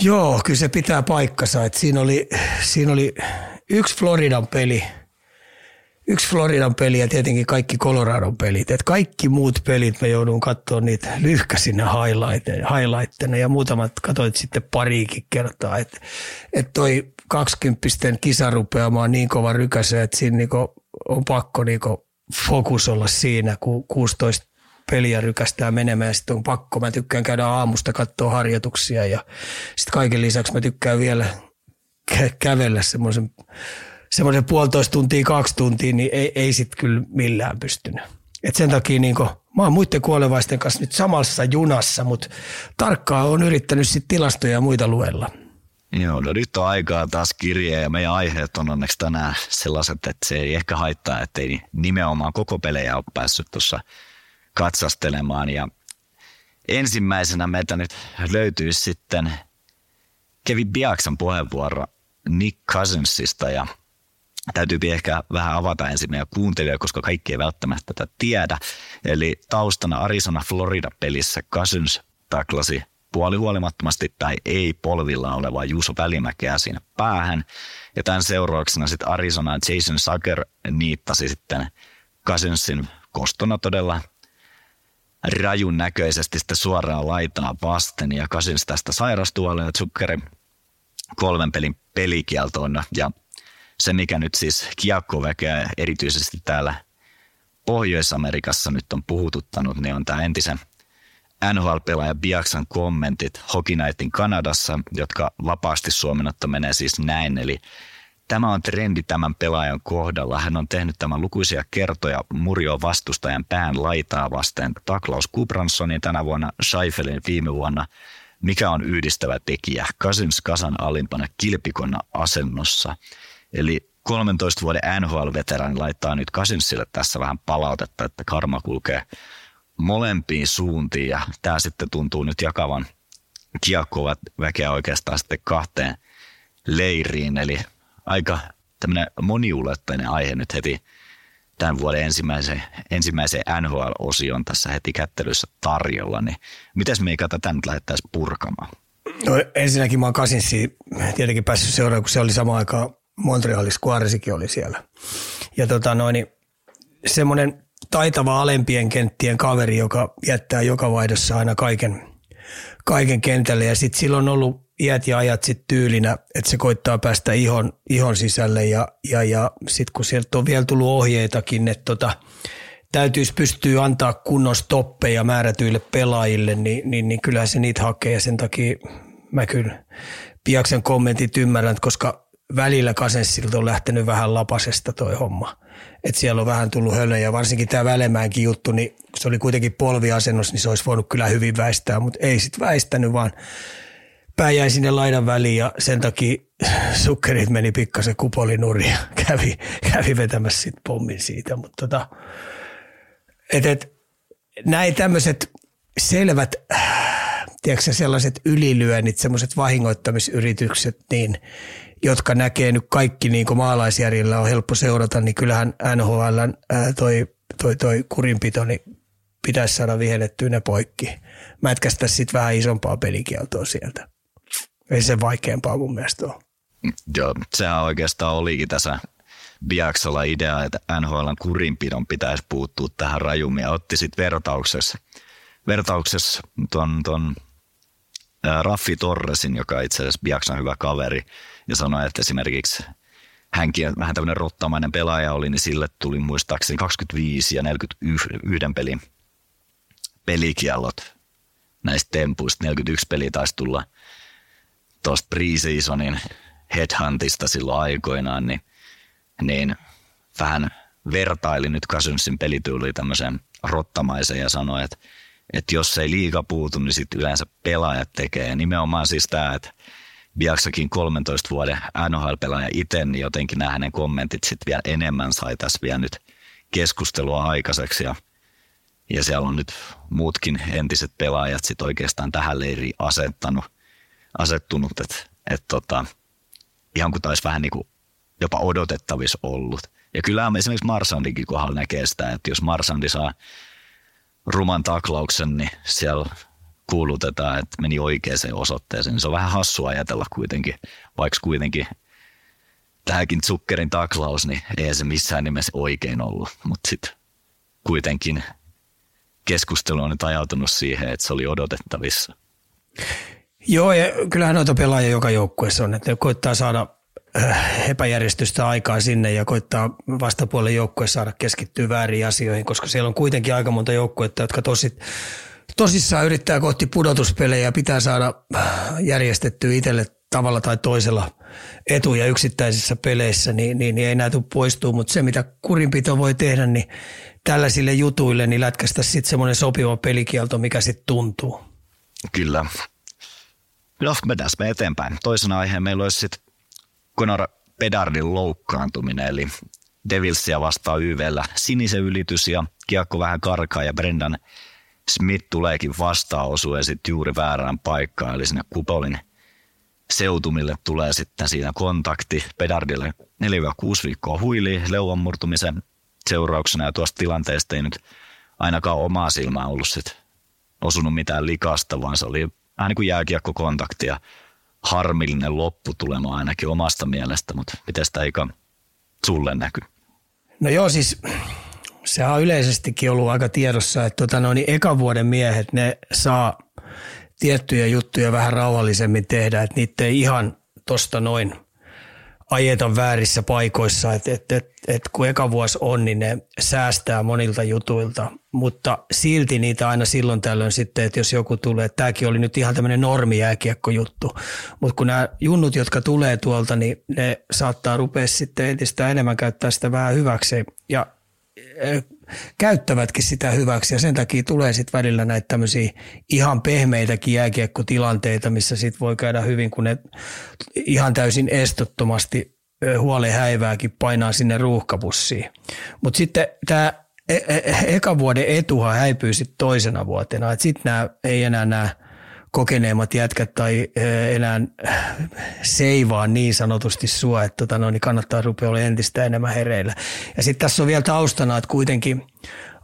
Joo, kyllä se pitää paikkansa. Että siinä, oli, siinä oli yksi Floridan peli, yksi Floridan peli ja tietenkin kaikki Coloradon pelit. Et kaikki muut pelit me joudun katsoa niitä lyhkäisinä highlightteina ja muutamat katsoit sitten pariikin kertaa. Että et toi 20 kisarupeama on niin kova rykäse, että siinä niinku on pakko niinku fokus olla siinä, kun 16 peliä rykästää menemään. Sitten on pakko, mä tykkään käydä aamusta katsoa harjoituksia ja sitten kaiken lisäksi mä tykkään vielä kä- kävellä semmoisen semmoisen puolitoista tuntia, kaksi tuntia, niin ei, ei sitten kyllä millään pystynyt. Et sen takia niin kun, mä oon muiden kuolevaisten kanssa nyt samassa junassa, mutta tarkkaan on yrittänyt sit tilastoja ja muita luella. Joo, no nyt on aikaa taas kirjeen ja meidän aiheet on onneksi tänään sellaiset, että se ei ehkä haittaa, että ei nimenomaan koko pelejä ole päässyt tuossa katsastelemaan. Ja ensimmäisenä meiltä nyt löytyy sitten Kevin Biaksan puheenvuoro Nick Cousinsista ja täytyy ehkä vähän avata ensin meidän kuuntelijoita, koska kaikki ei välttämättä tätä tiedä. Eli taustana Arizona-Florida-pelissä Cousins taklasi puolihuolimattomasti tai ei polvilla olevaa Juuso Välimäkeä siinä päähän. Ja tämän seurauksena sitten Arizona Jason Sucker niittasi sitten Cousinsin kostona todella rajun näköisesti sitten suoraan laitaa vasten ja Cousins tästä sairastuolle ja Zuckeri kolmen pelin pelikieltoon ja se mikä nyt siis kiekkoväkeä erityisesti täällä Pohjois-Amerikassa nyt on puhututtanut, niin on tämä entisen NHL-pelaaja Biaksan kommentit Hockey Nightin Kanadassa, jotka vapaasti suomennotto menee siis näin. Eli tämä on trendi tämän pelaajan kohdalla. Hän on tehnyt tämän lukuisia kertoja murjo vastustajan pään laitaa vasten. Taklaus Kubranssonin tänä vuonna, Scheifelin viime vuonna. Mikä on yhdistävä tekijä? Cousins kasan alimpana kilpikonna asennossa. Eli 13 vuoden NHL-veteraani laittaa nyt Cousinsille tässä vähän palautetta, että karma kulkee molempiin suuntiin ja tämä sitten tuntuu nyt jakavan kiekkoa väkeä oikeastaan sitten kahteen leiriin, eli aika tämmöinen moniulotteinen aihe nyt heti tämän vuoden ensimmäisen, ensimmäisen NHL-osion tässä heti kättelyssä tarjolla, niin miten me ei tätä nyt lähdettäisiin purkamaan? No ensinnäkin mä oon Kasinsi tietenkin päässyt seuraamaan, kun se oli sama aikaa Montrealissa, kun Arsikin oli siellä. Ja tota noin, niin semmoinen taitava alempien kenttien kaveri, joka jättää joka vaihdossa aina kaiken, kaiken kentälle. Ja sitten sillä on ollut iät ja ajat sit tyylinä, että se koittaa päästä ihon, ihon sisälle. Ja, ja, ja sitten kun sieltä on vielä tullut ohjeitakin, että tota, täytyisi pystyä antaa kunnon stoppeja määrätyille pelaajille, niin, niin, niin kyllähän se niitä hakee. Ja sen takia mä kyllä Piaksen kommentit ymmärrän, koska välillä Kasenssilta on lähtenyt vähän lapasesta toi homma että siellä on vähän tullut hölöjä. Varsinkin tämä Välemäenkin juttu, niin se oli kuitenkin polviasennus, niin se olisi voinut kyllä hyvin väistää, mutta ei sitten väistänyt, vaan pää jäi sinne laidan väliin ja sen takia [laughs] sukkerit meni pikkasen kupolinuri ja kävi, [laughs] kävi vetämässä sit pommin siitä. Mutta tota, et, et, näin tämmöiset selvät, tiedätkö sellaiset ylilyönnit, semmoiset vahingoittamisyritykset, niin – jotka näkee nyt kaikki niin kuin maalaisjärjellä on helppo seurata, niin kyllähän NHL ää, toi, toi, toi kurinpito, niin pitäisi saada vihellettyä ne poikki. Mätkästä sitten vähän isompaa pelikieltoa sieltä. Ei se vaikeampaa mun mielestä ole. Joo, sehän oikeastaan olikin tässä Biaksalla idea, että NHL kurinpidon pitäisi puuttua tähän rajummin ja otti sitten vertauksessa, vertauksessa ton, ton Raffi Torresin, joka itse asiassa Biaksan hyvä kaveri, ja sanoi, että esimerkiksi hänkin vähän tämmöinen rottamainen pelaaja oli, niin sille tuli muistaakseni 25 ja 41 pelin pelikiellot näistä tempuista. 41 peliä taisi tulla tuosta preseasonin headhuntista silloin aikoinaan, niin, niin vähän vertaili nyt Kasynsin pelityyliin tämmöisen rottamaisen ja sanoi, että, että jos ei liiga puutu, niin sitten yleensä pelaajat tekee. Ja nimenomaan siis tämä, että Biaksakin 13 vuoden NHL-pelaaja itse, niin jotenkin nämä hänen kommentit sitten vielä enemmän sai tässä vielä nyt keskustelua aikaiseksi. Ja, ja siellä on nyt muutkin entiset pelaajat sitten oikeastaan tähän leiriin asettanut, asettunut, että et tota, ihan kuin taisi vähän niin kuin jopa odotettavissa ollut. Ja kyllä esimerkiksi Marsandinkin kohdalla näkee sitä, että jos Marsandi saa ruman taklauksen, niin siellä kuulutetaan, että meni oikeaan osoitteeseen. Se on vähän hassua ajatella kuitenkin, vaikka kuitenkin tähänkin Zuckerin taklaus, niin ei se missään nimessä oikein ollut. Mutta sitten kuitenkin keskustelu on nyt ajautunut siihen, että se oli odotettavissa. Joo, ja kyllähän noita pelaajia joka joukkueessa on, että ne koittaa saada epäjärjestystä aikaa sinne ja koittaa vastapuolen joukkue saada keskittyä väärin asioihin, koska siellä on kuitenkin aika monta joukkuetta, jotka tosit, tosissaan yrittää kohti pudotuspelejä ja pitää saada järjestettyä itselle tavalla tai toisella etuja yksittäisissä peleissä, niin, niin, niin ei näytä poistuu, mutta se mitä kurinpito voi tehdä, niin tällaisille jutuille niin lätkästä sitten semmoinen sopiva pelikielto, mikä sitten tuntuu. Kyllä. No, mennään me eteenpäin. Toisena aiheen meillä olisi sitten Conor Pedardin loukkaantuminen, eli Devilsia vastaa YVllä sinisen ylitys ja kiekko vähän karkaa ja Brendan Smith tuleekin vastaosu ja sitten juuri väärään paikkaan, eli sinne Kupolin seutumille tulee sitten siinä kontakti. Pedardille 4-6 viikkoa huili leuan murtumisen seurauksena ja tuosta tilanteesta ei nyt ainakaan omaa silmää ollut sit osunut mitään likasta, vaan se oli vähän niin kuin jääkiekkokontakti ja harmillinen lopputulema ainakin omasta mielestä, mutta miten sitä eikä sulle näky? No joo, siis sehän on yleisestikin ollut aika tiedossa, että tota, no, niin ekan vuoden miehet, ne saa tiettyjä juttuja vähän rauhallisemmin tehdä, että niitä ei ihan tosta noin ajeta väärissä paikoissa, että et, et, et kun eka vuosi on, niin ne säästää monilta jutuilta, mutta silti niitä aina silloin tällöin sitten, että jos joku tulee, että tämäkin oli nyt ihan tämmöinen normi juttu, mutta kun nämä junnut, jotka tulee tuolta, niin ne saattaa rupea sitten entistä enemmän käyttää sitä vähän hyväkseen ja käyttävätkin sitä hyväksi ja sen takia tulee sitten välillä näitä tämmöisiä ihan pehmeitäkin jääkiekkotilanteita, missä sitten voi käydä hyvin, kun ne ihan täysin estottomasti huolen häivääkin painaa sinne ruuhkapussiin. Mutta sitten tämä e- e- eka vuoden etuhan häipyy sitten toisena vuotena, että sitten ei enää nämä kokeneemmat jätkät tai enää seivaa niin sanotusti sua, että tota, no, niin kannattaa rupea olla entistä enemmän hereillä. Ja sitten tässä on vielä taustana, että kuitenkin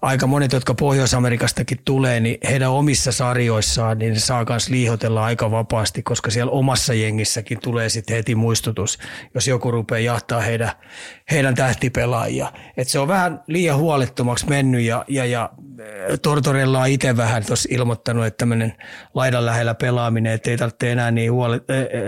aika monet, jotka Pohjois-Amerikastakin tulee, niin heidän omissa sarjoissaan, niin saa myös liihotella aika vapaasti, koska siellä omassa jengissäkin tulee sitten heti muistutus, jos joku rupeaa jahtaa heidän, heidän tähtipelaajia. Et se on vähän liian huolettomaksi mennyt ja, ja, ja Tortorella on itse vähän tuossa ilmoittanut, että tämmöinen laidan lähellä pelaaminen, että ei tarvitse enää niin huole,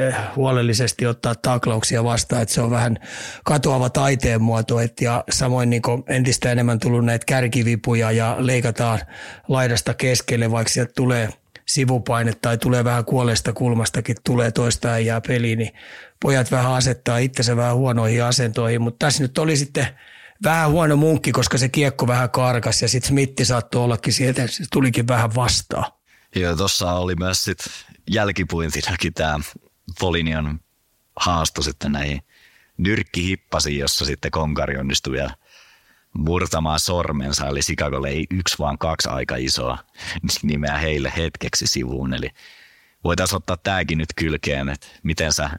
äh, huolellisesti ottaa taklauksia vastaan, että se on vähän katoava taiteen muoto, et, ja samoin niin entistä enemmän tullut näitä kärkivipuja ja leikataan laidasta keskelle, vaikka sieltä tulee sivupaine tai tulee vähän kuolesta kulmastakin, tulee toista äijää peliin, niin pojat vähän asettaa itsensä vähän huonoihin asentoihin, mutta tässä nyt oli sitten – vähän huono munkki, koska se kiekko vähän karkas ja sitten Smitti saattoi ollakin sieltä, se tulikin vähän vastaan. Joo, tuossa oli myös sit jälkipuintinakin tämä Folinion haasto sitten näihin nyrkkihippasiin, jossa sitten Konkari onnistui vielä murtamaan sormensa, eli Chicagolle ei yksi vaan kaksi aika isoa [laughs] nimeä heille hetkeksi sivuun, eli voitaisiin ottaa tämäkin nyt kylkeen, että miten sä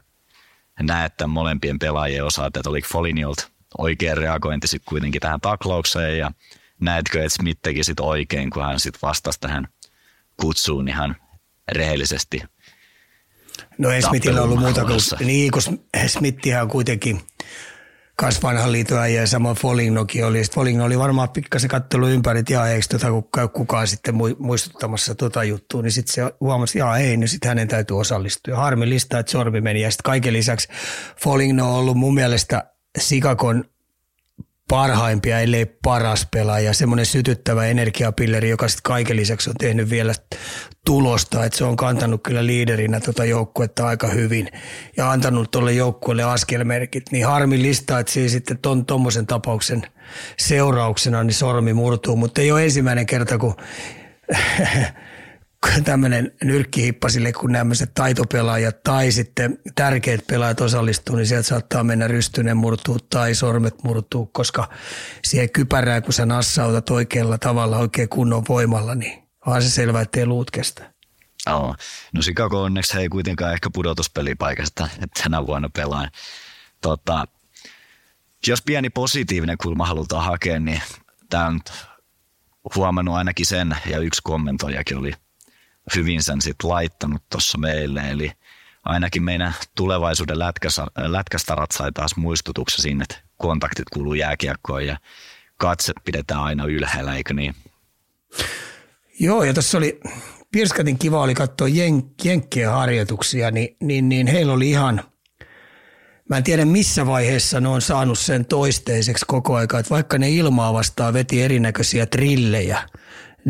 näet tämän molempien pelaajien osalta, että oliko Foliniolta oikea reagointi sitten kuitenkin tähän taklaukseen ja näetkö, että Smith teki sit oikein, kun hän sitten vastasi tähän kutsuun ihan rehellisesti. No ei Smithillä ollut muuta kuin, niin kun Smithihän on kuitenkin kas vanhan liiton ja samoin Folignokin oli. Sitten Foligno oli varmaan pikkasen kattelu ympäri, että jaa, eikö tota, kun käy kukaan sitten muistuttamassa tota juttua, niin sitten se huomasi, että ei, niin sitten hänen täytyy osallistua. Harmillista, että sormi meni. Ja sitten kaiken lisäksi Foligno on ollut mun mielestä Sikakon parhaimpia, ellei paras pelaaja, semmoinen sytyttävä energiapilleri, joka sitten kaiken lisäksi on tehnyt vielä tulosta, että se on kantanut kyllä liiderinä tuota joukkuetta aika hyvin ja antanut tuolle joukkueelle askelmerkit, niin harmillista, että siinä sitten ton tuommoisen tapauksen seurauksena niin sormi murtuu, mutta ei ole ensimmäinen kerta, kun [laughs] tämmöinen nyrkkihippasille, kun tämmöiset taitopelaajat tai sitten tärkeät pelaajat osallistuu, niin sieltä saattaa mennä rystynen murtuu tai sormet murtuu, koska siihen kypärään, kun sä nassautat oikealla tavalla, oikein kunnon voimalla, niin on se selvä, ettei luut kestä. Oh. No Chicago onneksi ei kuitenkaan ehkä pudotuspelipaikasta tänä vuonna pelaa. Tota, jos pieni positiivinen kulma halutaan hakea, niin tämä on huomannut ainakin sen, ja yksi kommentoijakin oli hyvin sen sitten laittanut tuossa meille, eli ainakin meidän tulevaisuuden lätkästarat sai taas muistutuksen siinä, että kontaktit kuuluu jääkiekkoon ja katse pidetään aina ylhäällä, eikö niin? Joo, ja tässä oli, Pirskatin kiva oli katsoa jen, Jenkkien harjoituksia, niin, niin, niin heillä oli ihan, mä en tiedä missä vaiheessa ne on saanut sen toisteiseksi koko aika, että vaikka ne ilmaa vastaan veti erinäköisiä trillejä –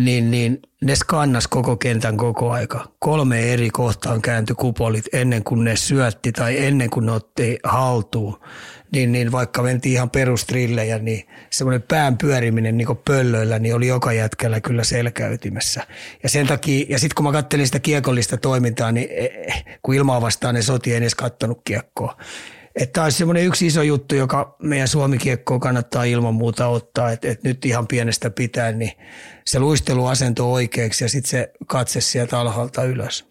niin, niin ne skannas koko kentän koko aika. Kolme eri kohtaan kääntyi kupolit ennen kuin ne syötti tai ennen kuin ne otti haltuun. Niin, niin vaikka mentiin ihan perustrillejä, niin semmoinen pään pyöriminen niin pöllöillä niin oli joka jätkällä kyllä selkäytimessä. Ja sen takia, ja sitten kun mä kattelin sitä kiekollista toimintaa, niin e, e, kun ilmaa vastaan ne soti edes kattonut kiekkoa. Että tämä olisi semmoinen yksi iso juttu, joka meidän suomikiekkoon kannattaa ilman muuta ottaa, että, että nyt ihan pienestä pitäen, niin se luisteluasento oikeaksi ja sitten se katse sieltä alhaalta ylös.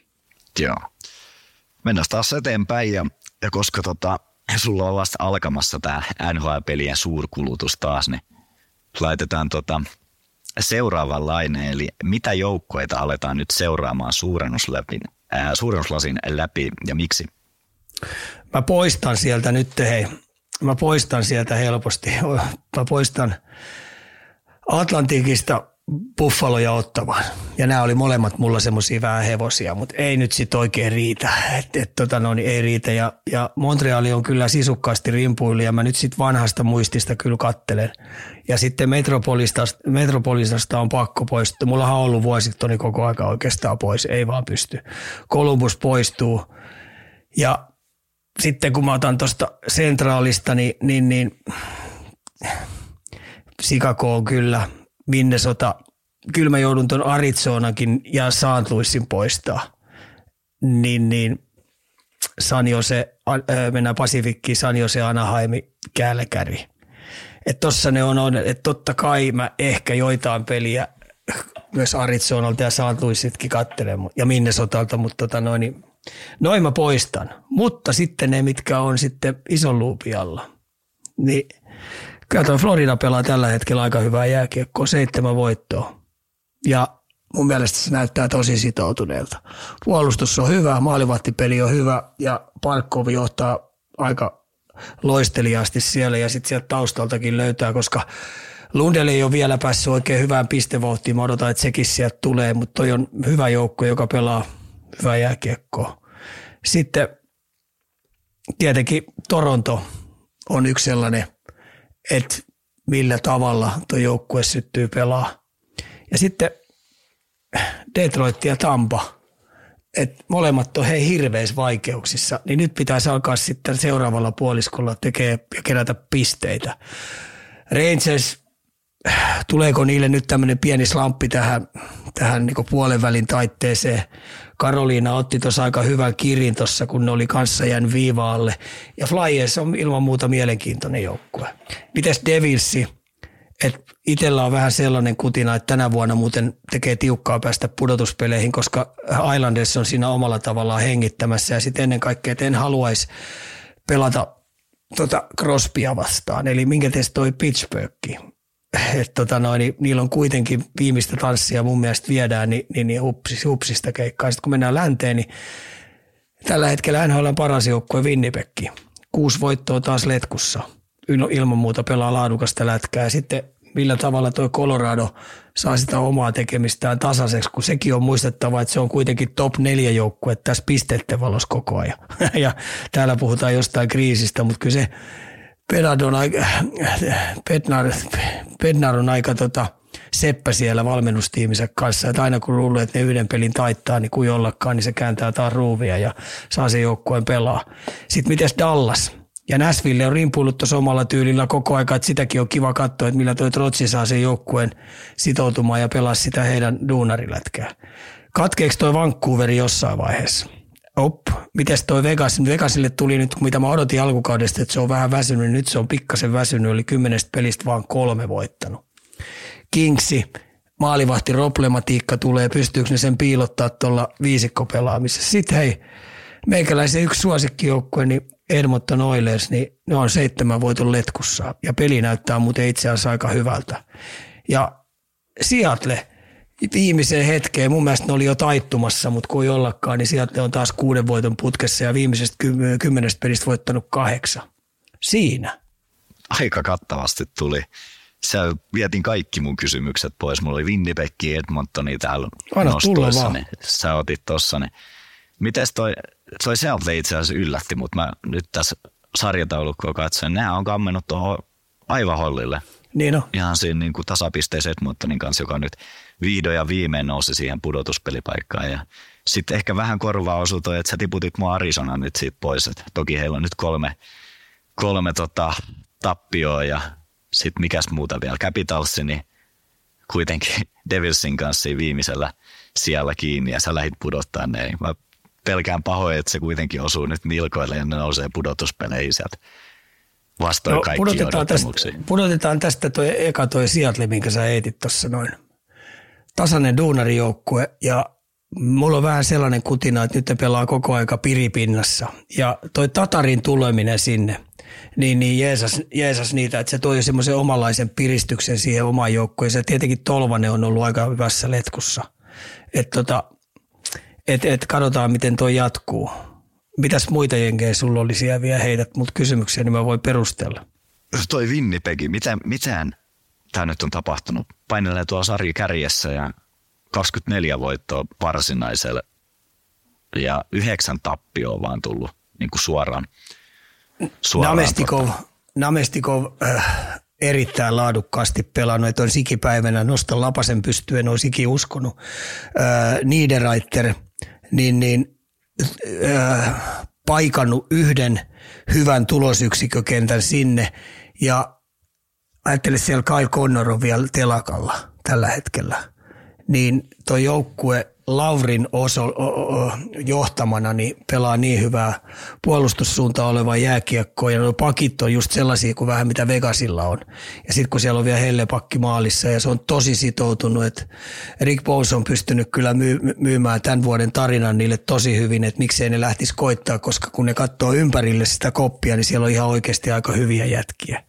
Joo. Mennään taas eteenpäin ja, ja koska tota, sulla on vasta alkamassa tämä NHL-pelien suurkulutus taas, niin laitetaan tota seuraavanlainen, eli mitä joukkoita aletaan nyt seuraamaan ää, suurennuslasin läpi ja miksi? Mä poistan sieltä nyt, hei, mä poistan sieltä helposti. Mä poistan Atlantikista Buffalo ja Ottava. Ja nämä oli molemmat mulla semmoisia vähän hevosia, mutta ei nyt sit oikein riitä. Et, et, tota no, niin ei riitä. Ja, ja Montreali on kyllä sisukkaasti rimpuili ja mä nyt sit vanhasta muistista kyllä kattelen. Ja sitten Metropolistasta, Metropolistasta on pakko poistua. Mulla on ollut vuosittoni koko aika oikeastaan pois, ei vaan pysty. Columbus poistuu. Ja sitten kun mä otan tuosta sentraalista, niin, niin, niin on kyllä, Minnesota, kyllä mä joudun tuon Arizonakin ja St. Louisin poistaa. Niin, niin San Jose, mennään Pasifikkiin, San Jose, Anaheim, Kälkäri. Että tossa ne on, että totta kai mä ehkä joitain peliä myös Arizonalta ja St. Louisitkin kattelen ja Minnesotalta, mutta tota noin, niin Noin mä poistan. Mutta sitten ne, mitkä on sitten ison luupin alla. Niin kyllä tuo Florida pelaa tällä hetkellä aika hyvää jääkiekkoa, seitsemän voittoa. Ja mun mielestä se näyttää tosi sitoutuneelta. Puolustus on hyvä, maalivahtipeli on hyvä ja Parkkovi johtaa aika loisteliaasti siellä ja sitten sieltä taustaltakin löytää, koska Lundell ei ole vielä päässyt oikein hyvään pistevauhtiin. Mä odotan, että sekin sieltä tulee, mutta toi on hyvä joukko, joka pelaa hyvää jääkiekkoa. Sitten tietenkin Toronto on yksi sellainen, että millä tavalla tuo joukkue syttyy pelaa. Ja sitten Detroit ja Tampa, että molemmat on hei hirveissä vaikeuksissa, niin nyt pitäisi alkaa sitten seuraavalla puoliskolla tekee ja kerätä pisteitä. Rangers, tuleeko niille nyt tämmöinen pieni slamppi tähän, tähän niin puolen välin taitteeseen? Karoliina otti tuossa aika hyvän kirin tuossa, kun ne oli kanssa jään viivaalle. Ja Flyers on ilman muuta mielenkiintoinen joukkue. Mites Devilsi? Et itellä on vähän sellainen kutina, että tänä vuonna muuten tekee tiukkaa päästä pudotuspeleihin, koska Islanders on siinä omalla tavallaan hengittämässä. Ja sitten ennen kaikkea, että en haluaisi pelata tota Crosbya vastaan. Eli minkä teistä toi Pittsburghi? Että tota noin, niin niillä on kuitenkin viimeistä tanssia mun mielestä viedään niin, niin, niin hupsis, hupsista keikkaa. Sitten kun mennään länteen, niin tällä hetkellä NHL on paras joukkue Winnipekki. Kuusi voittoa taas letkussa. Ilman muuta pelaa laadukasta lätkää. Ja sitten millä tavalla tuo Colorado saa sitä omaa tekemistään tasaiseksi, kun sekin on muistettava, että se on kuitenkin top neljä joukkue tässä pisteiden valossa koko ajan. [laughs] ja täällä puhutaan jostain kriisistä, mutta kyllä se Pedard on aika, Pednar, Pednar on aika tota, seppä siellä valmennustiiminsä kanssa, että aina kun luulee, että ne yhden pelin taittaa, niin kuin jollakaan, niin se kääntää taas ruuvia ja saa sen joukkueen pelaa. Sitten miten Dallas? Ja Nashville on rimpuillut tuossa omalla tyylillä koko aika, että sitäkin on kiva katsoa, että millä tuo Trotsi saa sen joukkueen sitoutumaan ja pelaa sitä heidän duunarilätkää. Katkeeko toi Vancouveri jossain vaiheessa? Op, mites toi Vegas? Vegasille tuli nyt, mitä mä odotin alkukaudesta, että se on vähän väsynyt, nyt se on pikkasen väsynyt, oli kymmenestä pelistä vaan kolme voittanut. Kingsi, maalivahtiproblematiikka tulee, pystyykö ne sen piilottaa tuolla viisikkopelaamisessa. Sitten hei, meikäläisen yksi suosikkijoukkue, niin Edmonton Oilers, niin ne on seitsemän voiton letkussa ja peli näyttää muuten itse asiassa aika hyvältä. Ja Seattle viimeiseen hetkeen, mun mielestä ne oli jo taittumassa, mutta kun ei ollakaan, niin Seattle on taas kuuden voiton putkessa ja viimeisestä kymmenestä pelistä voittanut kahdeksan. Siinä. Aika kattavasti tuli. Sä vietin kaikki mun kysymykset pois. Mulla oli Winnipeg, Edmontoni täällä Anna nostoissa, niin sä otit tossa. Niin. Mites toi, toi Seattle itse asiassa yllätti, mutta mä nyt tässä sarjataulukkoa katsoin. Nämä on kammennut tuohon aivan hollille. Niin on. Ihan siinä niin kuin tasapisteessä Edmontonin kanssa, joka nyt vihdoin ja viimein nousi siihen pudotuspelipaikkaan. Ja sitten ehkä vähän korvaa osui toi, että sä tiputit mua Arizona nyt siitä pois. Et toki heillä on nyt kolme, kolme tota, tappioa ja sitten mikäs muuta vielä, Capitalsi, niin kuitenkin [laughs] Devilsin kanssa viimeisellä siellä kiinni ja sä lähit pudottaa ne. Mä pelkään pahoin, että se kuitenkin osuu nyt nilkoille ja ne nousee pudotuspeleihin sieltä vastoin no, kaikki pudotetaan tästä, pudotetaan tästä toi eka toi Seattle, minkä sä eitit tuossa noin. Tasainen duunarijoukkue ja mulla on vähän sellainen kutina, että nyt ne pelaa koko aika piripinnassa. Ja toi Tatarin tuleminen sinne, niin, niin Jeesus, Jeesus niitä, että se toi semmoisen omanlaisen piristyksen siihen omaan joukkueeseen. Tietenkin Tolvanen on ollut aika hyvässä letkussa. Että tota, et, et katsotaan, miten toi jatkuu. Mitäs muita jenkejä sulla oli siellä vielä heidät mut kysymyksiä, niin mä voin perustella. Toi Winnipegi, mitä, mitään tämä nyt on tapahtunut? Painelee tuolla sarja kärjessä ja 24 voittoa varsinaiselle ja yhdeksän tappioa vaan tullut niin kuin suoraan. suoraan Namestikov, tota. Namestikov äh, erittäin laadukkaasti pelannut, että on sikipäivänä nosta lapasen pystyen, olisi ikin uskonut. Äh, Niederreiter, niin, niin äh, paikannut yhden hyvän tulosyksikkökentän sinne ja ajattelin siellä Kyle Connor on vielä telakalla tällä hetkellä, niin tuo joukkue Laurin oso, o, o, johtamana niin pelaa niin hyvää puolustussuuntaa olevaa jääkiekkoa. Ja nuo pakit on just sellaisia kuin vähän mitä Vegasilla on. Ja sitten kun siellä on vielä hellepakki maalissa ja se on tosi sitoutunut, että Rick Bowes on pystynyt kyllä myymään tämän vuoden tarinan niille tosi hyvin, että miksei ne lähtisi koittaa, koska kun ne katsoo ympärille sitä koppia, niin siellä on ihan oikeasti aika hyviä jätkiä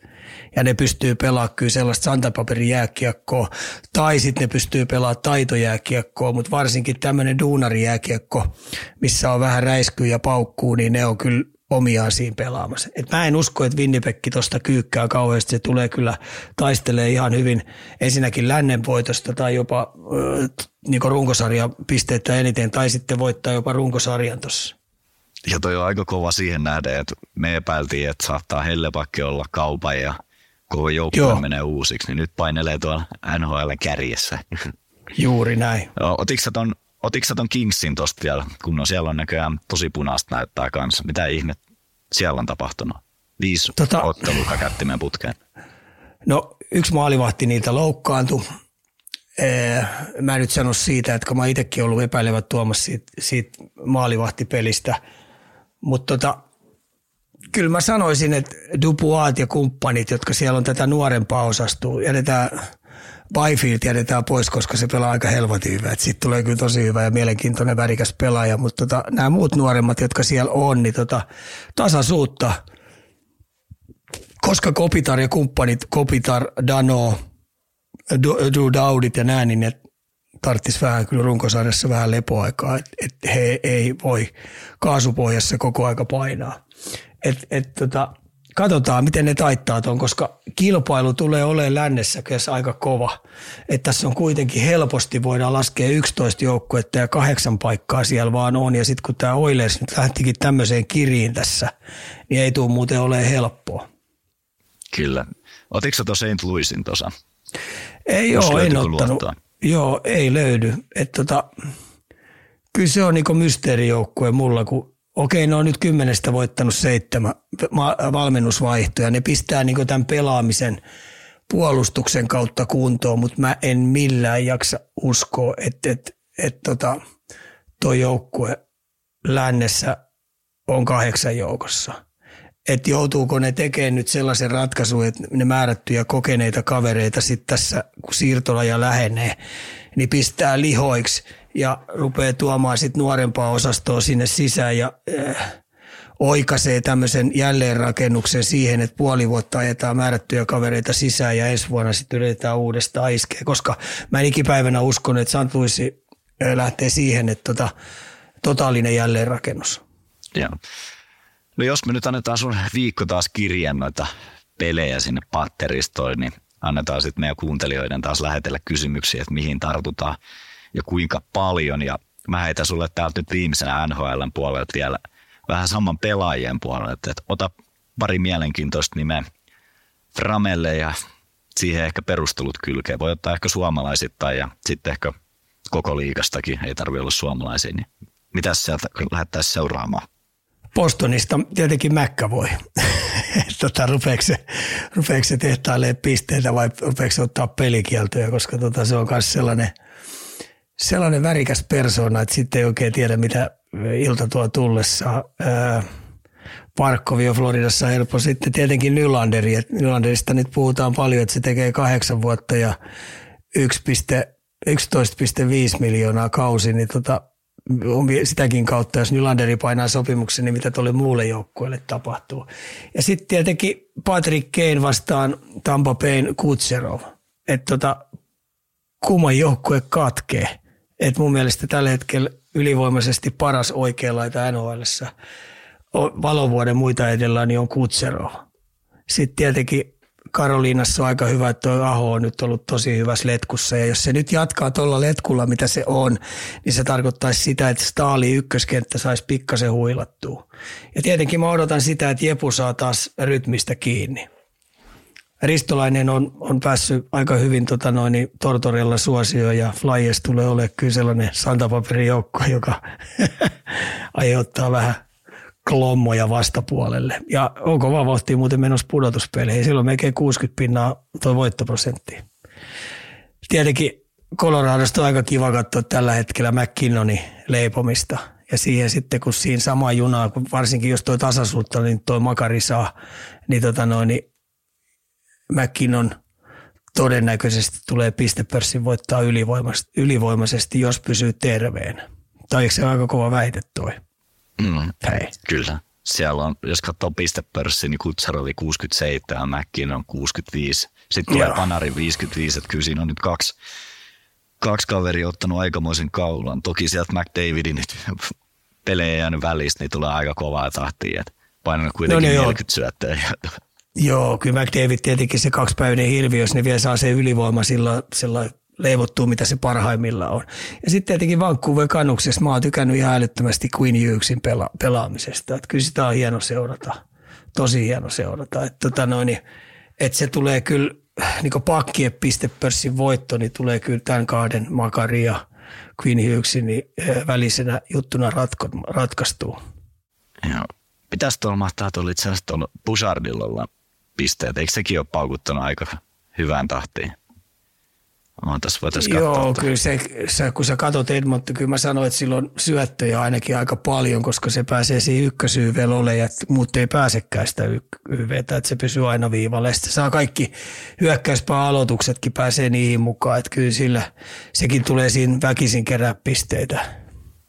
ja ne pystyy pelaamaan kyllä sellaista santapaperin jääkiekkoa, tai sitten ne pystyy pelaamaan taitojääkiekkoa, mutta varsinkin tämmöinen duunarijääkiekko, missä on vähän räiskyä ja paukkuu, niin ne on kyllä omiaan siinä pelaamassa. Et mä en usko, että Winnipeg tuosta kyykkää kauheasti. Se tulee kyllä taistelee ihan hyvin ensinnäkin lännen voitosta tai jopa äh, niin runkosarja pisteitä eniten tai sitten voittaa jopa runkosarjan tuossa. Ja toi on aika kova siihen nähden, että me epäiltiin, että saattaa Hellepakki olla kaupan ja koko joukkue menee uusiksi, niin nyt painelee tuolla NHL kärjessä. Juuri näin. Otitko sä ton, otitko ton Kingsin tosta vielä, kun on siellä on näköjään tosi punaista näyttää kanssa. Mitä ihme siellä on tapahtunut? Viisi tota, ottelua kättimeen putkeen. No yksi maalivahti niiltä loukkaantui. Mä en nyt sano siitä, että kun mä itsekin ollut epäilevä tuomassa siitä, siitä maalivahtipelistä, mutta tota, kyllä mä sanoisin, että Dupuat ja kumppanit, jotka siellä on tätä nuorempaa osastua, jätetään Byfield jätetään pois, koska se pelaa aika helvetin hyvä. Sitten tulee kyllä tosi hyvä ja mielenkiintoinen värikäs pelaaja, mutta tota, nämä muut nuoremmat, jotka siellä on, niin tota, tasaisuutta. Koska Kopitar ja kumppanit, Kopitar, Dano, Drew Daudit ja näin, niin ne tarvitsisi vähän kyllä runkosarjassa vähän lepoaikaa, että et he ei voi kaasupohjassa koko aika painaa. Et, et tota, katsotaan, miten ne taittaa tuon, koska kilpailu tulee olemaan lännessä kyllä aika kova. Et tässä on kuitenkin helposti voidaan laskea 11 joukkuetta ja kahdeksan paikkaa siellä vaan on. Ja sitten kun tämä Oilers nyt lähtikin tämmöiseen kiriin tässä, niin ei tule muuten olemaan helppoa. Kyllä. Otitko tuossa St. Louisin tuossa? Ei ole, en ottanut. Luottoa? Joo, ei löydy. Et tota, kyllä se on niinku mysteerijoukkue mulla, kun okei, ne on nyt kymmenestä voittanut seitsemän valmennusvaihtoja. Ne pistää niin tämän pelaamisen puolustuksen kautta kuntoon, mutta mä en millään jaksa uskoa, että, että, että tota, tuo joukkue lännessä on kahdeksan joukossa. että joutuuko ne tekemään nyt sellaisen ratkaisun, että ne määrättyjä kokeneita kavereita sitten tässä, kun siirtolaja lähenee, niin pistää lihoiksi ja rupeaa tuomaan sitten nuorempaa osastoa sinne sisään ja äh, oikaisee tämmöisen jälleenrakennuksen siihen, että puoli vuotta ajetaan määrättyjä kavereita sisään ja ensi vuonna sitten yritetään uudestaan iskeä, koska mä en ikipäivänä uskon, että Santuisi lähtee siihen, että tota, totaalinen jälleenrakennus. Joo. No jos me nyt annetaan sun viikko taas kirjeen noita pelejä sinne patteristoon, niin annetaan sitten meidän kuuntelijoiden taas lähetellä kysymyksiä, että mihin tartutaan ja kuinka paljon. Ja mä heitän sulle täältä nyt viimeisenä NHLn puolelta vielä vähän saman pelaajien puolelta, että ota pari mielenkiintoista nimeä Framelle ja siihen ehkä perustelut kylkeen. Voi ottaa ehkä suomalaisittain ja sitten ehkä koko liikastakin, ei tarvitse olla suomalaisia, niin mitä sieltä lähettäisiin seuraamaan? Bostonista tietenkin Mäkkä voi. [laughs] tota, rupeeko, se, se tehtailemaan pisteitä vai rupeeko se ottaa pelikieltoja, koska tota, se on myös sellainen, sellainen värikäs persona, että sitten ei oikein tiedä, mitä ilta tuo tullessa. Parkkovi on Floridassa helppo. Sitten tietenkin Nylanderi. Nylanderista nyt puhutaan paljon, että se tekee kahdeksan vuotta ja 11,5 miljoonaa kausi, niin tota, sitäkin kautta, jos Nylanderi painaa sopimuksen, niin mitä tuolle muulle joukkueelle tapahtuu. Ja sitten tietenkin Patrick Kane vastaan Tampa Bayn Kutserov. Että tota, kumman joukkue katkee. Et mun mielestä tällä hetkellä ylivoimaisesti paras oikeanlaita nhl valovuoden muita edellä niin on Kutserov. Sitten tietenkin Karoliinassa on aika hyvä, että tuo Aho on nyt ollut tosi hyvässä letkussa. Ja jos se nyt jatkaa tuolla letkulla, mitä se on, niin se tarkoittaisi sitä, että Staali ykköskenttä saisi pikkasen huilattua. Ja tietenkin mä odotan sitä, että Jepu saa taas rytmistä kiinni. Ristolainen on, on päässyt aika hyvin tota noin, niin Tortorella suosioon ja Flyers tulee olemaan kyllä sellainen santapaperijoukko, joka [laughs] aiheuttaa vähän klommoja vastapuolelle. Ja on kova vauhtia muuten menossa pudotuspeleihin. Silloin melkein 60 pinnaa tuo voittoprosentti. Tietenkin Coloradosta on aika kiva katsoa tällä hetkellä McKinnonin leipomista. Ja siihen sitten, kun siinä sama junaa, kun varsinkin jos toi tasaisuutta, niin toi makari saa, niin, tota noin, niin McKinnon todennäköisesti tulee pistepörssin voittaa ylivoimaisesti, ylivoimaisesti, jos pysyy terveenä. Tai eikö se aika kova väite toi? Mm, Hei. Kyllä. Siellä on, jos katsoo pistepörssi, niin Kutsar oli 67, Mäkkin on 65. Sitten tulee Panari 55, että kyllä siinä on nyt kaksi, kaksi kaveria ottanut aikamoisen kaulan. Toki sieltä McDavidin nyt [laughs] pelejä jäänyt välistä, niin tulee aika kovaa tahtia. Painanut kuitenkin no, niin 40 syöttöä. [laughs] Joo, kyllä McDavid tietenkin se kaksipäiväinen hirvi, jos ne vielä saa se ylivoima sillä, sillä leivottua, mitä se parhaimmilla on. Ja sitten tietenkin Vancouver Canucksissa mä oon tykännyt ihan älyttömästi Queen Hughesin pela- pelaamisesta. Että kyllä sitä on hieno seurata, tosi hieno seurata. Että tota noin, et se tulee kyllä, niin pakkien pistepörssin voitto, niin tulee kyllä tämän kahden Makari ja Queen Hughesin niin eh, välisenä juttuna ratko, ratkaistuu. Joo. Pitäisi tuolla mahtaa tuolla itse asiassa tuolla Bouchardilla pisteet. Eikö sekin ole paukuttanut aika hyvään tahtiin? On tässä voitaisiin Joo, katsoa. kyllä se, se, kun sä katsot Edmonton, kyllä mä sanoin, että silloin syöttöjä ainakin aika paljon, koska se pääsee siihen ykkösyyvelolle ja muut ei pääsekään sitä YVtä, että se pysyy aina viivalle. Sitten saa kaikki hyökkäyspää aloituksetkin pääsee niihin mukaan, että kyllä sillä sekin tulee siinä väkisin kerää pisteitä.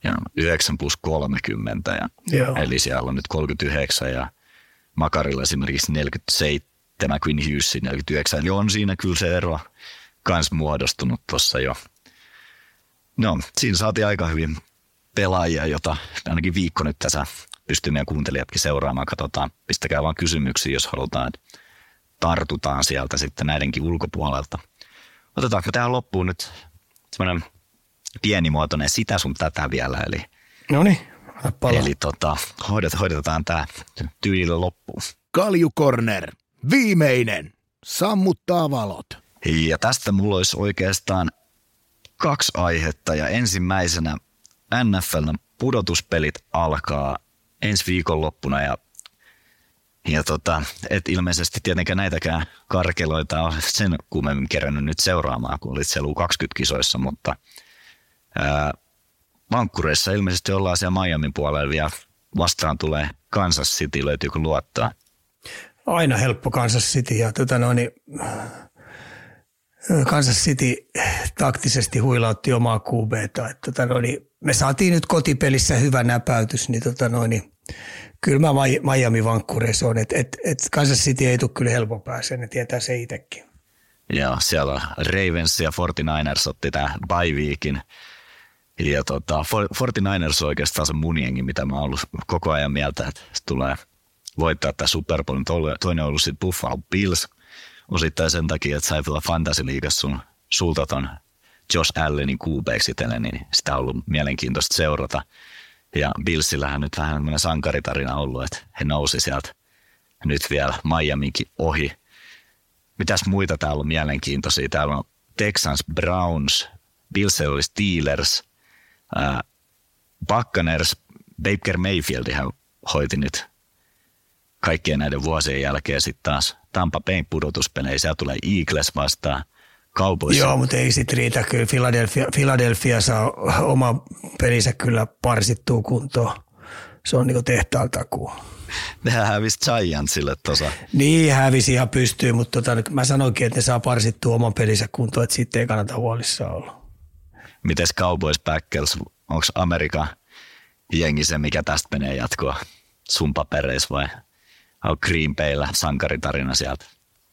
Ja 9 plus 30, ja, Joo. eli siellä on nyt 39 ja Makarilla esimerkiksi 47, Quinn Hughes 49, eli on siinä kyllä se ero kans muodostunut tuossa jo. No, siinä saatiin aika hyvin pelaajia, jota ainakin viikko nyt tässä pystyy meidän kuuntelijatkin seuraamaan. Katsotaan, pistäkää vaan kysymyksiä, jos halutaan, että tartutaan sieltä sitten näidenkin ulkopuolelta. Otetaanko tähän loppuun nyt semmoinen pienimuotoinen sitä sun tätä vielä, eli No niin, Eli tota, hoidet, hoidetaan tämä tyylillä loppuun. Kalju Corner, viimeinen, sammuttaa valot. Ja tästä mulla olisi oikeastaan kaksi aihetta ja ensimmäisenä NFLn pudotuspelit alkaa ensi viikon loppuna ja, ja tota, et ilmeisesti tietenkään näitäkään karkeloita on sen kummemmin kerännyt nyt seuraamaan, kun olit siellä 20 kisoissa, mutta ää, Vankkureissa ilmeisesti ollaan siellä Miamin puolella vielä vastaan tulee Kansas City, löytyykö luottaa? aina helppo Kansas City ja tota noin, niin, Kansas City taktisesti huilautti omaa QBta. Että tota noin, niin, me saatiin nyt kotipelissä hyvä näpäytys, niin, tota noin, niin kyllä mä Miami vankkureissa on, että et, et Kansas City ei tule kyllä helppo pääsee, ne tietää se itsekin. Joo, siellä Ravens ja 49ers otti tämä bye weekin. Ja tota, 49ers on oikeastaan se mun jengi, mitä mä oon ollut koko ajan mieltä, että se tulee voittaa tämä Super Bowl. Toinen on ollut sitten Buffalo Bills, osittain sen takia, että sai tuolla Fantasy Leagueassa sun sulta ton Josh Allenin kuubeiksi niin sitä on ollut mielenkiintoista seurata. Ja Billsillähän nyt vähän tämmöinen sankaritarina ollut, että he nousi sieltä nyt vielä Miamiinkin ohi. Mitäs muita täällä on mielenkiintoisia? Täällä on Texans, Browns, Bills oli Steelers, äh, Buccaneers, Baker Mayfield ihan hoiti nyt kaikkien näiden vuosien jälkeen sitten taas Tampa Bayn pudotuspeleissä. Siellä tulee Eagles vastaan – Cowboys. Joo, mutta ei sit riitä. Kyllä Philadelphia, Philadelphia saa oma pelinsä kyllä parsittua kuntoon. Se on niinku tehtaan takuu. Nehän hävisi Giantsille tuossa. Niin, hävisi ihan pystyy, mutta tota, mä sanoinkin, että ne saa parsittua oman pelinsä kuntoon, että siitä ei kannata huolissaan olla. Mites Cowboys Packers, onko Amerikan jengi se, mikä tästä menee jatkoa sun papereissa vai on Green Bayllä sankaritarina sieltä?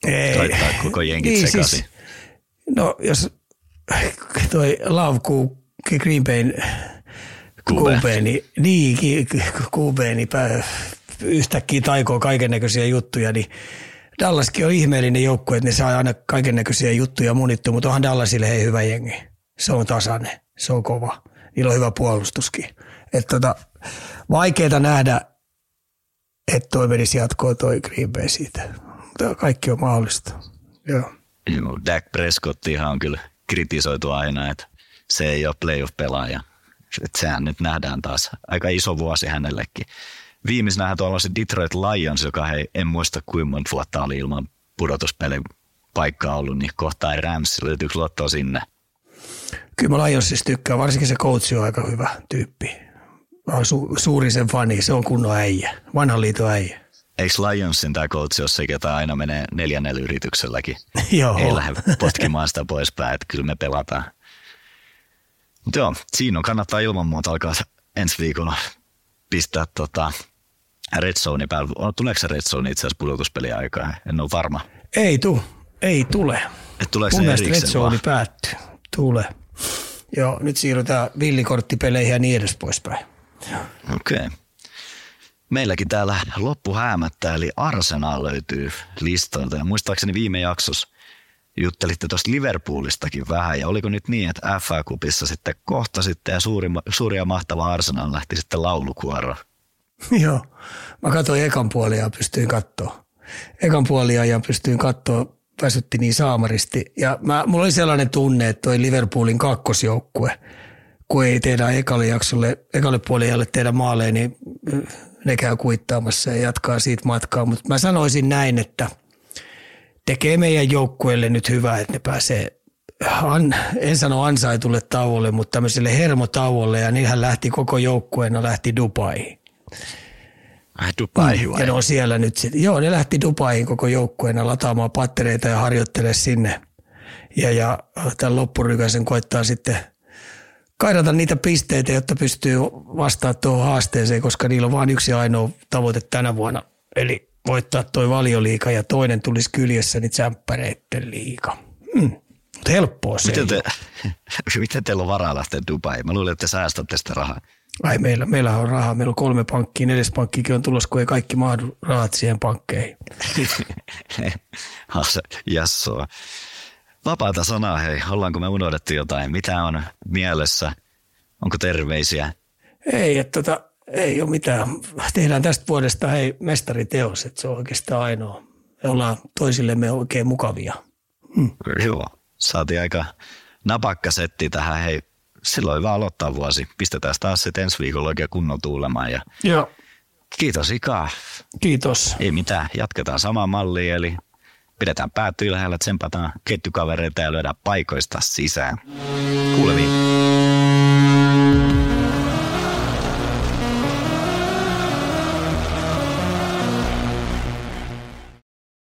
Ei. Soittaa koko jengit niin, sekaisin. Siis, No jos toi Love Green Bayn kuubeeni, niin, kuubeeni yhtäkkiä taikoo kaiken näköisiä juttuja, niin Dallaskin on ihmeellinen joukkue, että ne saa aina kaiken näköisiä juttuja munittua, mutta onhan Dallasille hei hyvä jengi. Se on tasainen, se on kova. Niillä on hyvä puolustuskin. Että tota, vaikeaa nähdä, että toi menisi jatkoon toi Green Bay siitä. Mutta kaikki on mahdollista. Joo. Dak Prescottihan on kyllä kritisoitu aina, että se ei ole playoff-pelaaja. Että sehän nyt nähdään taas aika iso vuosi hänellekin. Viimeisenähän tuolla on se Detroit Lions, joka ei, en muista kuinka monta vuotta oli ilman pudotuspelin paikkaa ollut, niin kohtaa Rams, löytyykö luottoa sinne? Kyllä mä Lionsista tykkään, varsinkin se coach on aika hyvä tyyppi. Mä oon su- suuri sen fani, se on kunnon äijä, vanhan liiton äijä. Eikö Lionsin tämä coach jos se, ketä aina menee neljännellä yritykselläkin? [laughs] Joo. Ei lähde potkimaan sitä poispäin, että kyllä me pelataan. Mutta joo, siinä on, kannattaa ilman muuta alkaa ensi viikolla pistää tota Red Zone päällä. Tuleeko se Red Zone itse asiassa pudotuspeliä aikaa? En ole varma. Ei tu, ei tule. Et tuleeko Mun se mielestä Red Zone päättyy. Tule. Joo, nyt siirrytään villikorttipeleihin ja niin edes poispäin. Okei. Okay. Meilläkin täällä loppu häämättä, eli Arsenal löytyy listoilta. Ja muistaakseni viime jaksossa juttelitte tuosta Liverpoolistakin vähän. Ja oliko nyt niin, että FA Cupissa sitten kohtasitte ja suuri, suuri ja mahtava Arsenal lähti sitten laulukuoroon? Joo. Mä katsoin ekan puolia ja pystyin katsoa. Ekan puolia ja pystyin katsoa, väsytti niin saamaristi. Ja mä, mulla oli sellainen tunne, että toi Liverpoolin kakkosjoukkue, kun ei tehdä ekalle jaksolle, ekalle puolijalle tehdä maaleja, niin ne käy kuittaamassa ja jatkaa siitä matkaa. Mutta mä sanoisin näin, että tekee meidän joukkueelle nyt hyvää, että ne pääsee, an, en sano ansaitulle tauolle, mutta tämmöiselle hermotauolle ja niinhän lähti koko joukkueena lähti Dubaihin. Ai Dubai vai? Ja ne on siellä nyt sitten. Joo, ne lähti Dubaihin koko joukkueena lataamaan pattereita ja harjoittelee sinne. Ja, ja tämän loppurykäisen koittaa sitten – kairata niitä pisteitä, jotta pystyy vastaamaan tuohon haasteeseen, koska niillä on vain yksi ainoa tavoite tänä vuonna. Eli voittaa toi valioliika ja toinen tulisi kyljessä niin sämppäreitten liika. Hmm. Mutta helppoa se miten, te, [laughs] miten teillä on varaa lähteä Dubai? Mä luulen, että te säästätte sitä rahaa. Ai meillä, meillä on rahaa. Meillä on kolme pankkia, neljäs pankkikin on tulossa, kun ei kaikki mahdu rahat siihen pankkeihin. [laughs] Jassoa. Vapaata sanaa, hei. Ollaanko me unohdettu jotain? Mitä on mielessä? Onko terveisiä? Ei, että tota, ei ole mitään. Tehdään tästä vuodesta hei mestariteos, että se on oikeastaan ainoa. Me ollaan toisillemme oikein mukavia. Hmm. Joo, saatiin aika napakka setti tähän. Hei, silloin hyvä aloittaa vuosi. Pistetään taas sitten ensi viikolla oikein kunnon tuulemaan. Ja Joo. Kiitos Ika. Kiitos. Ei mitään, jatketaan samaa mallia, eli pidetään päät ylhäällä, tsempataan ketjukavereita ja lyödään paikoista sisään. Kuulemiin.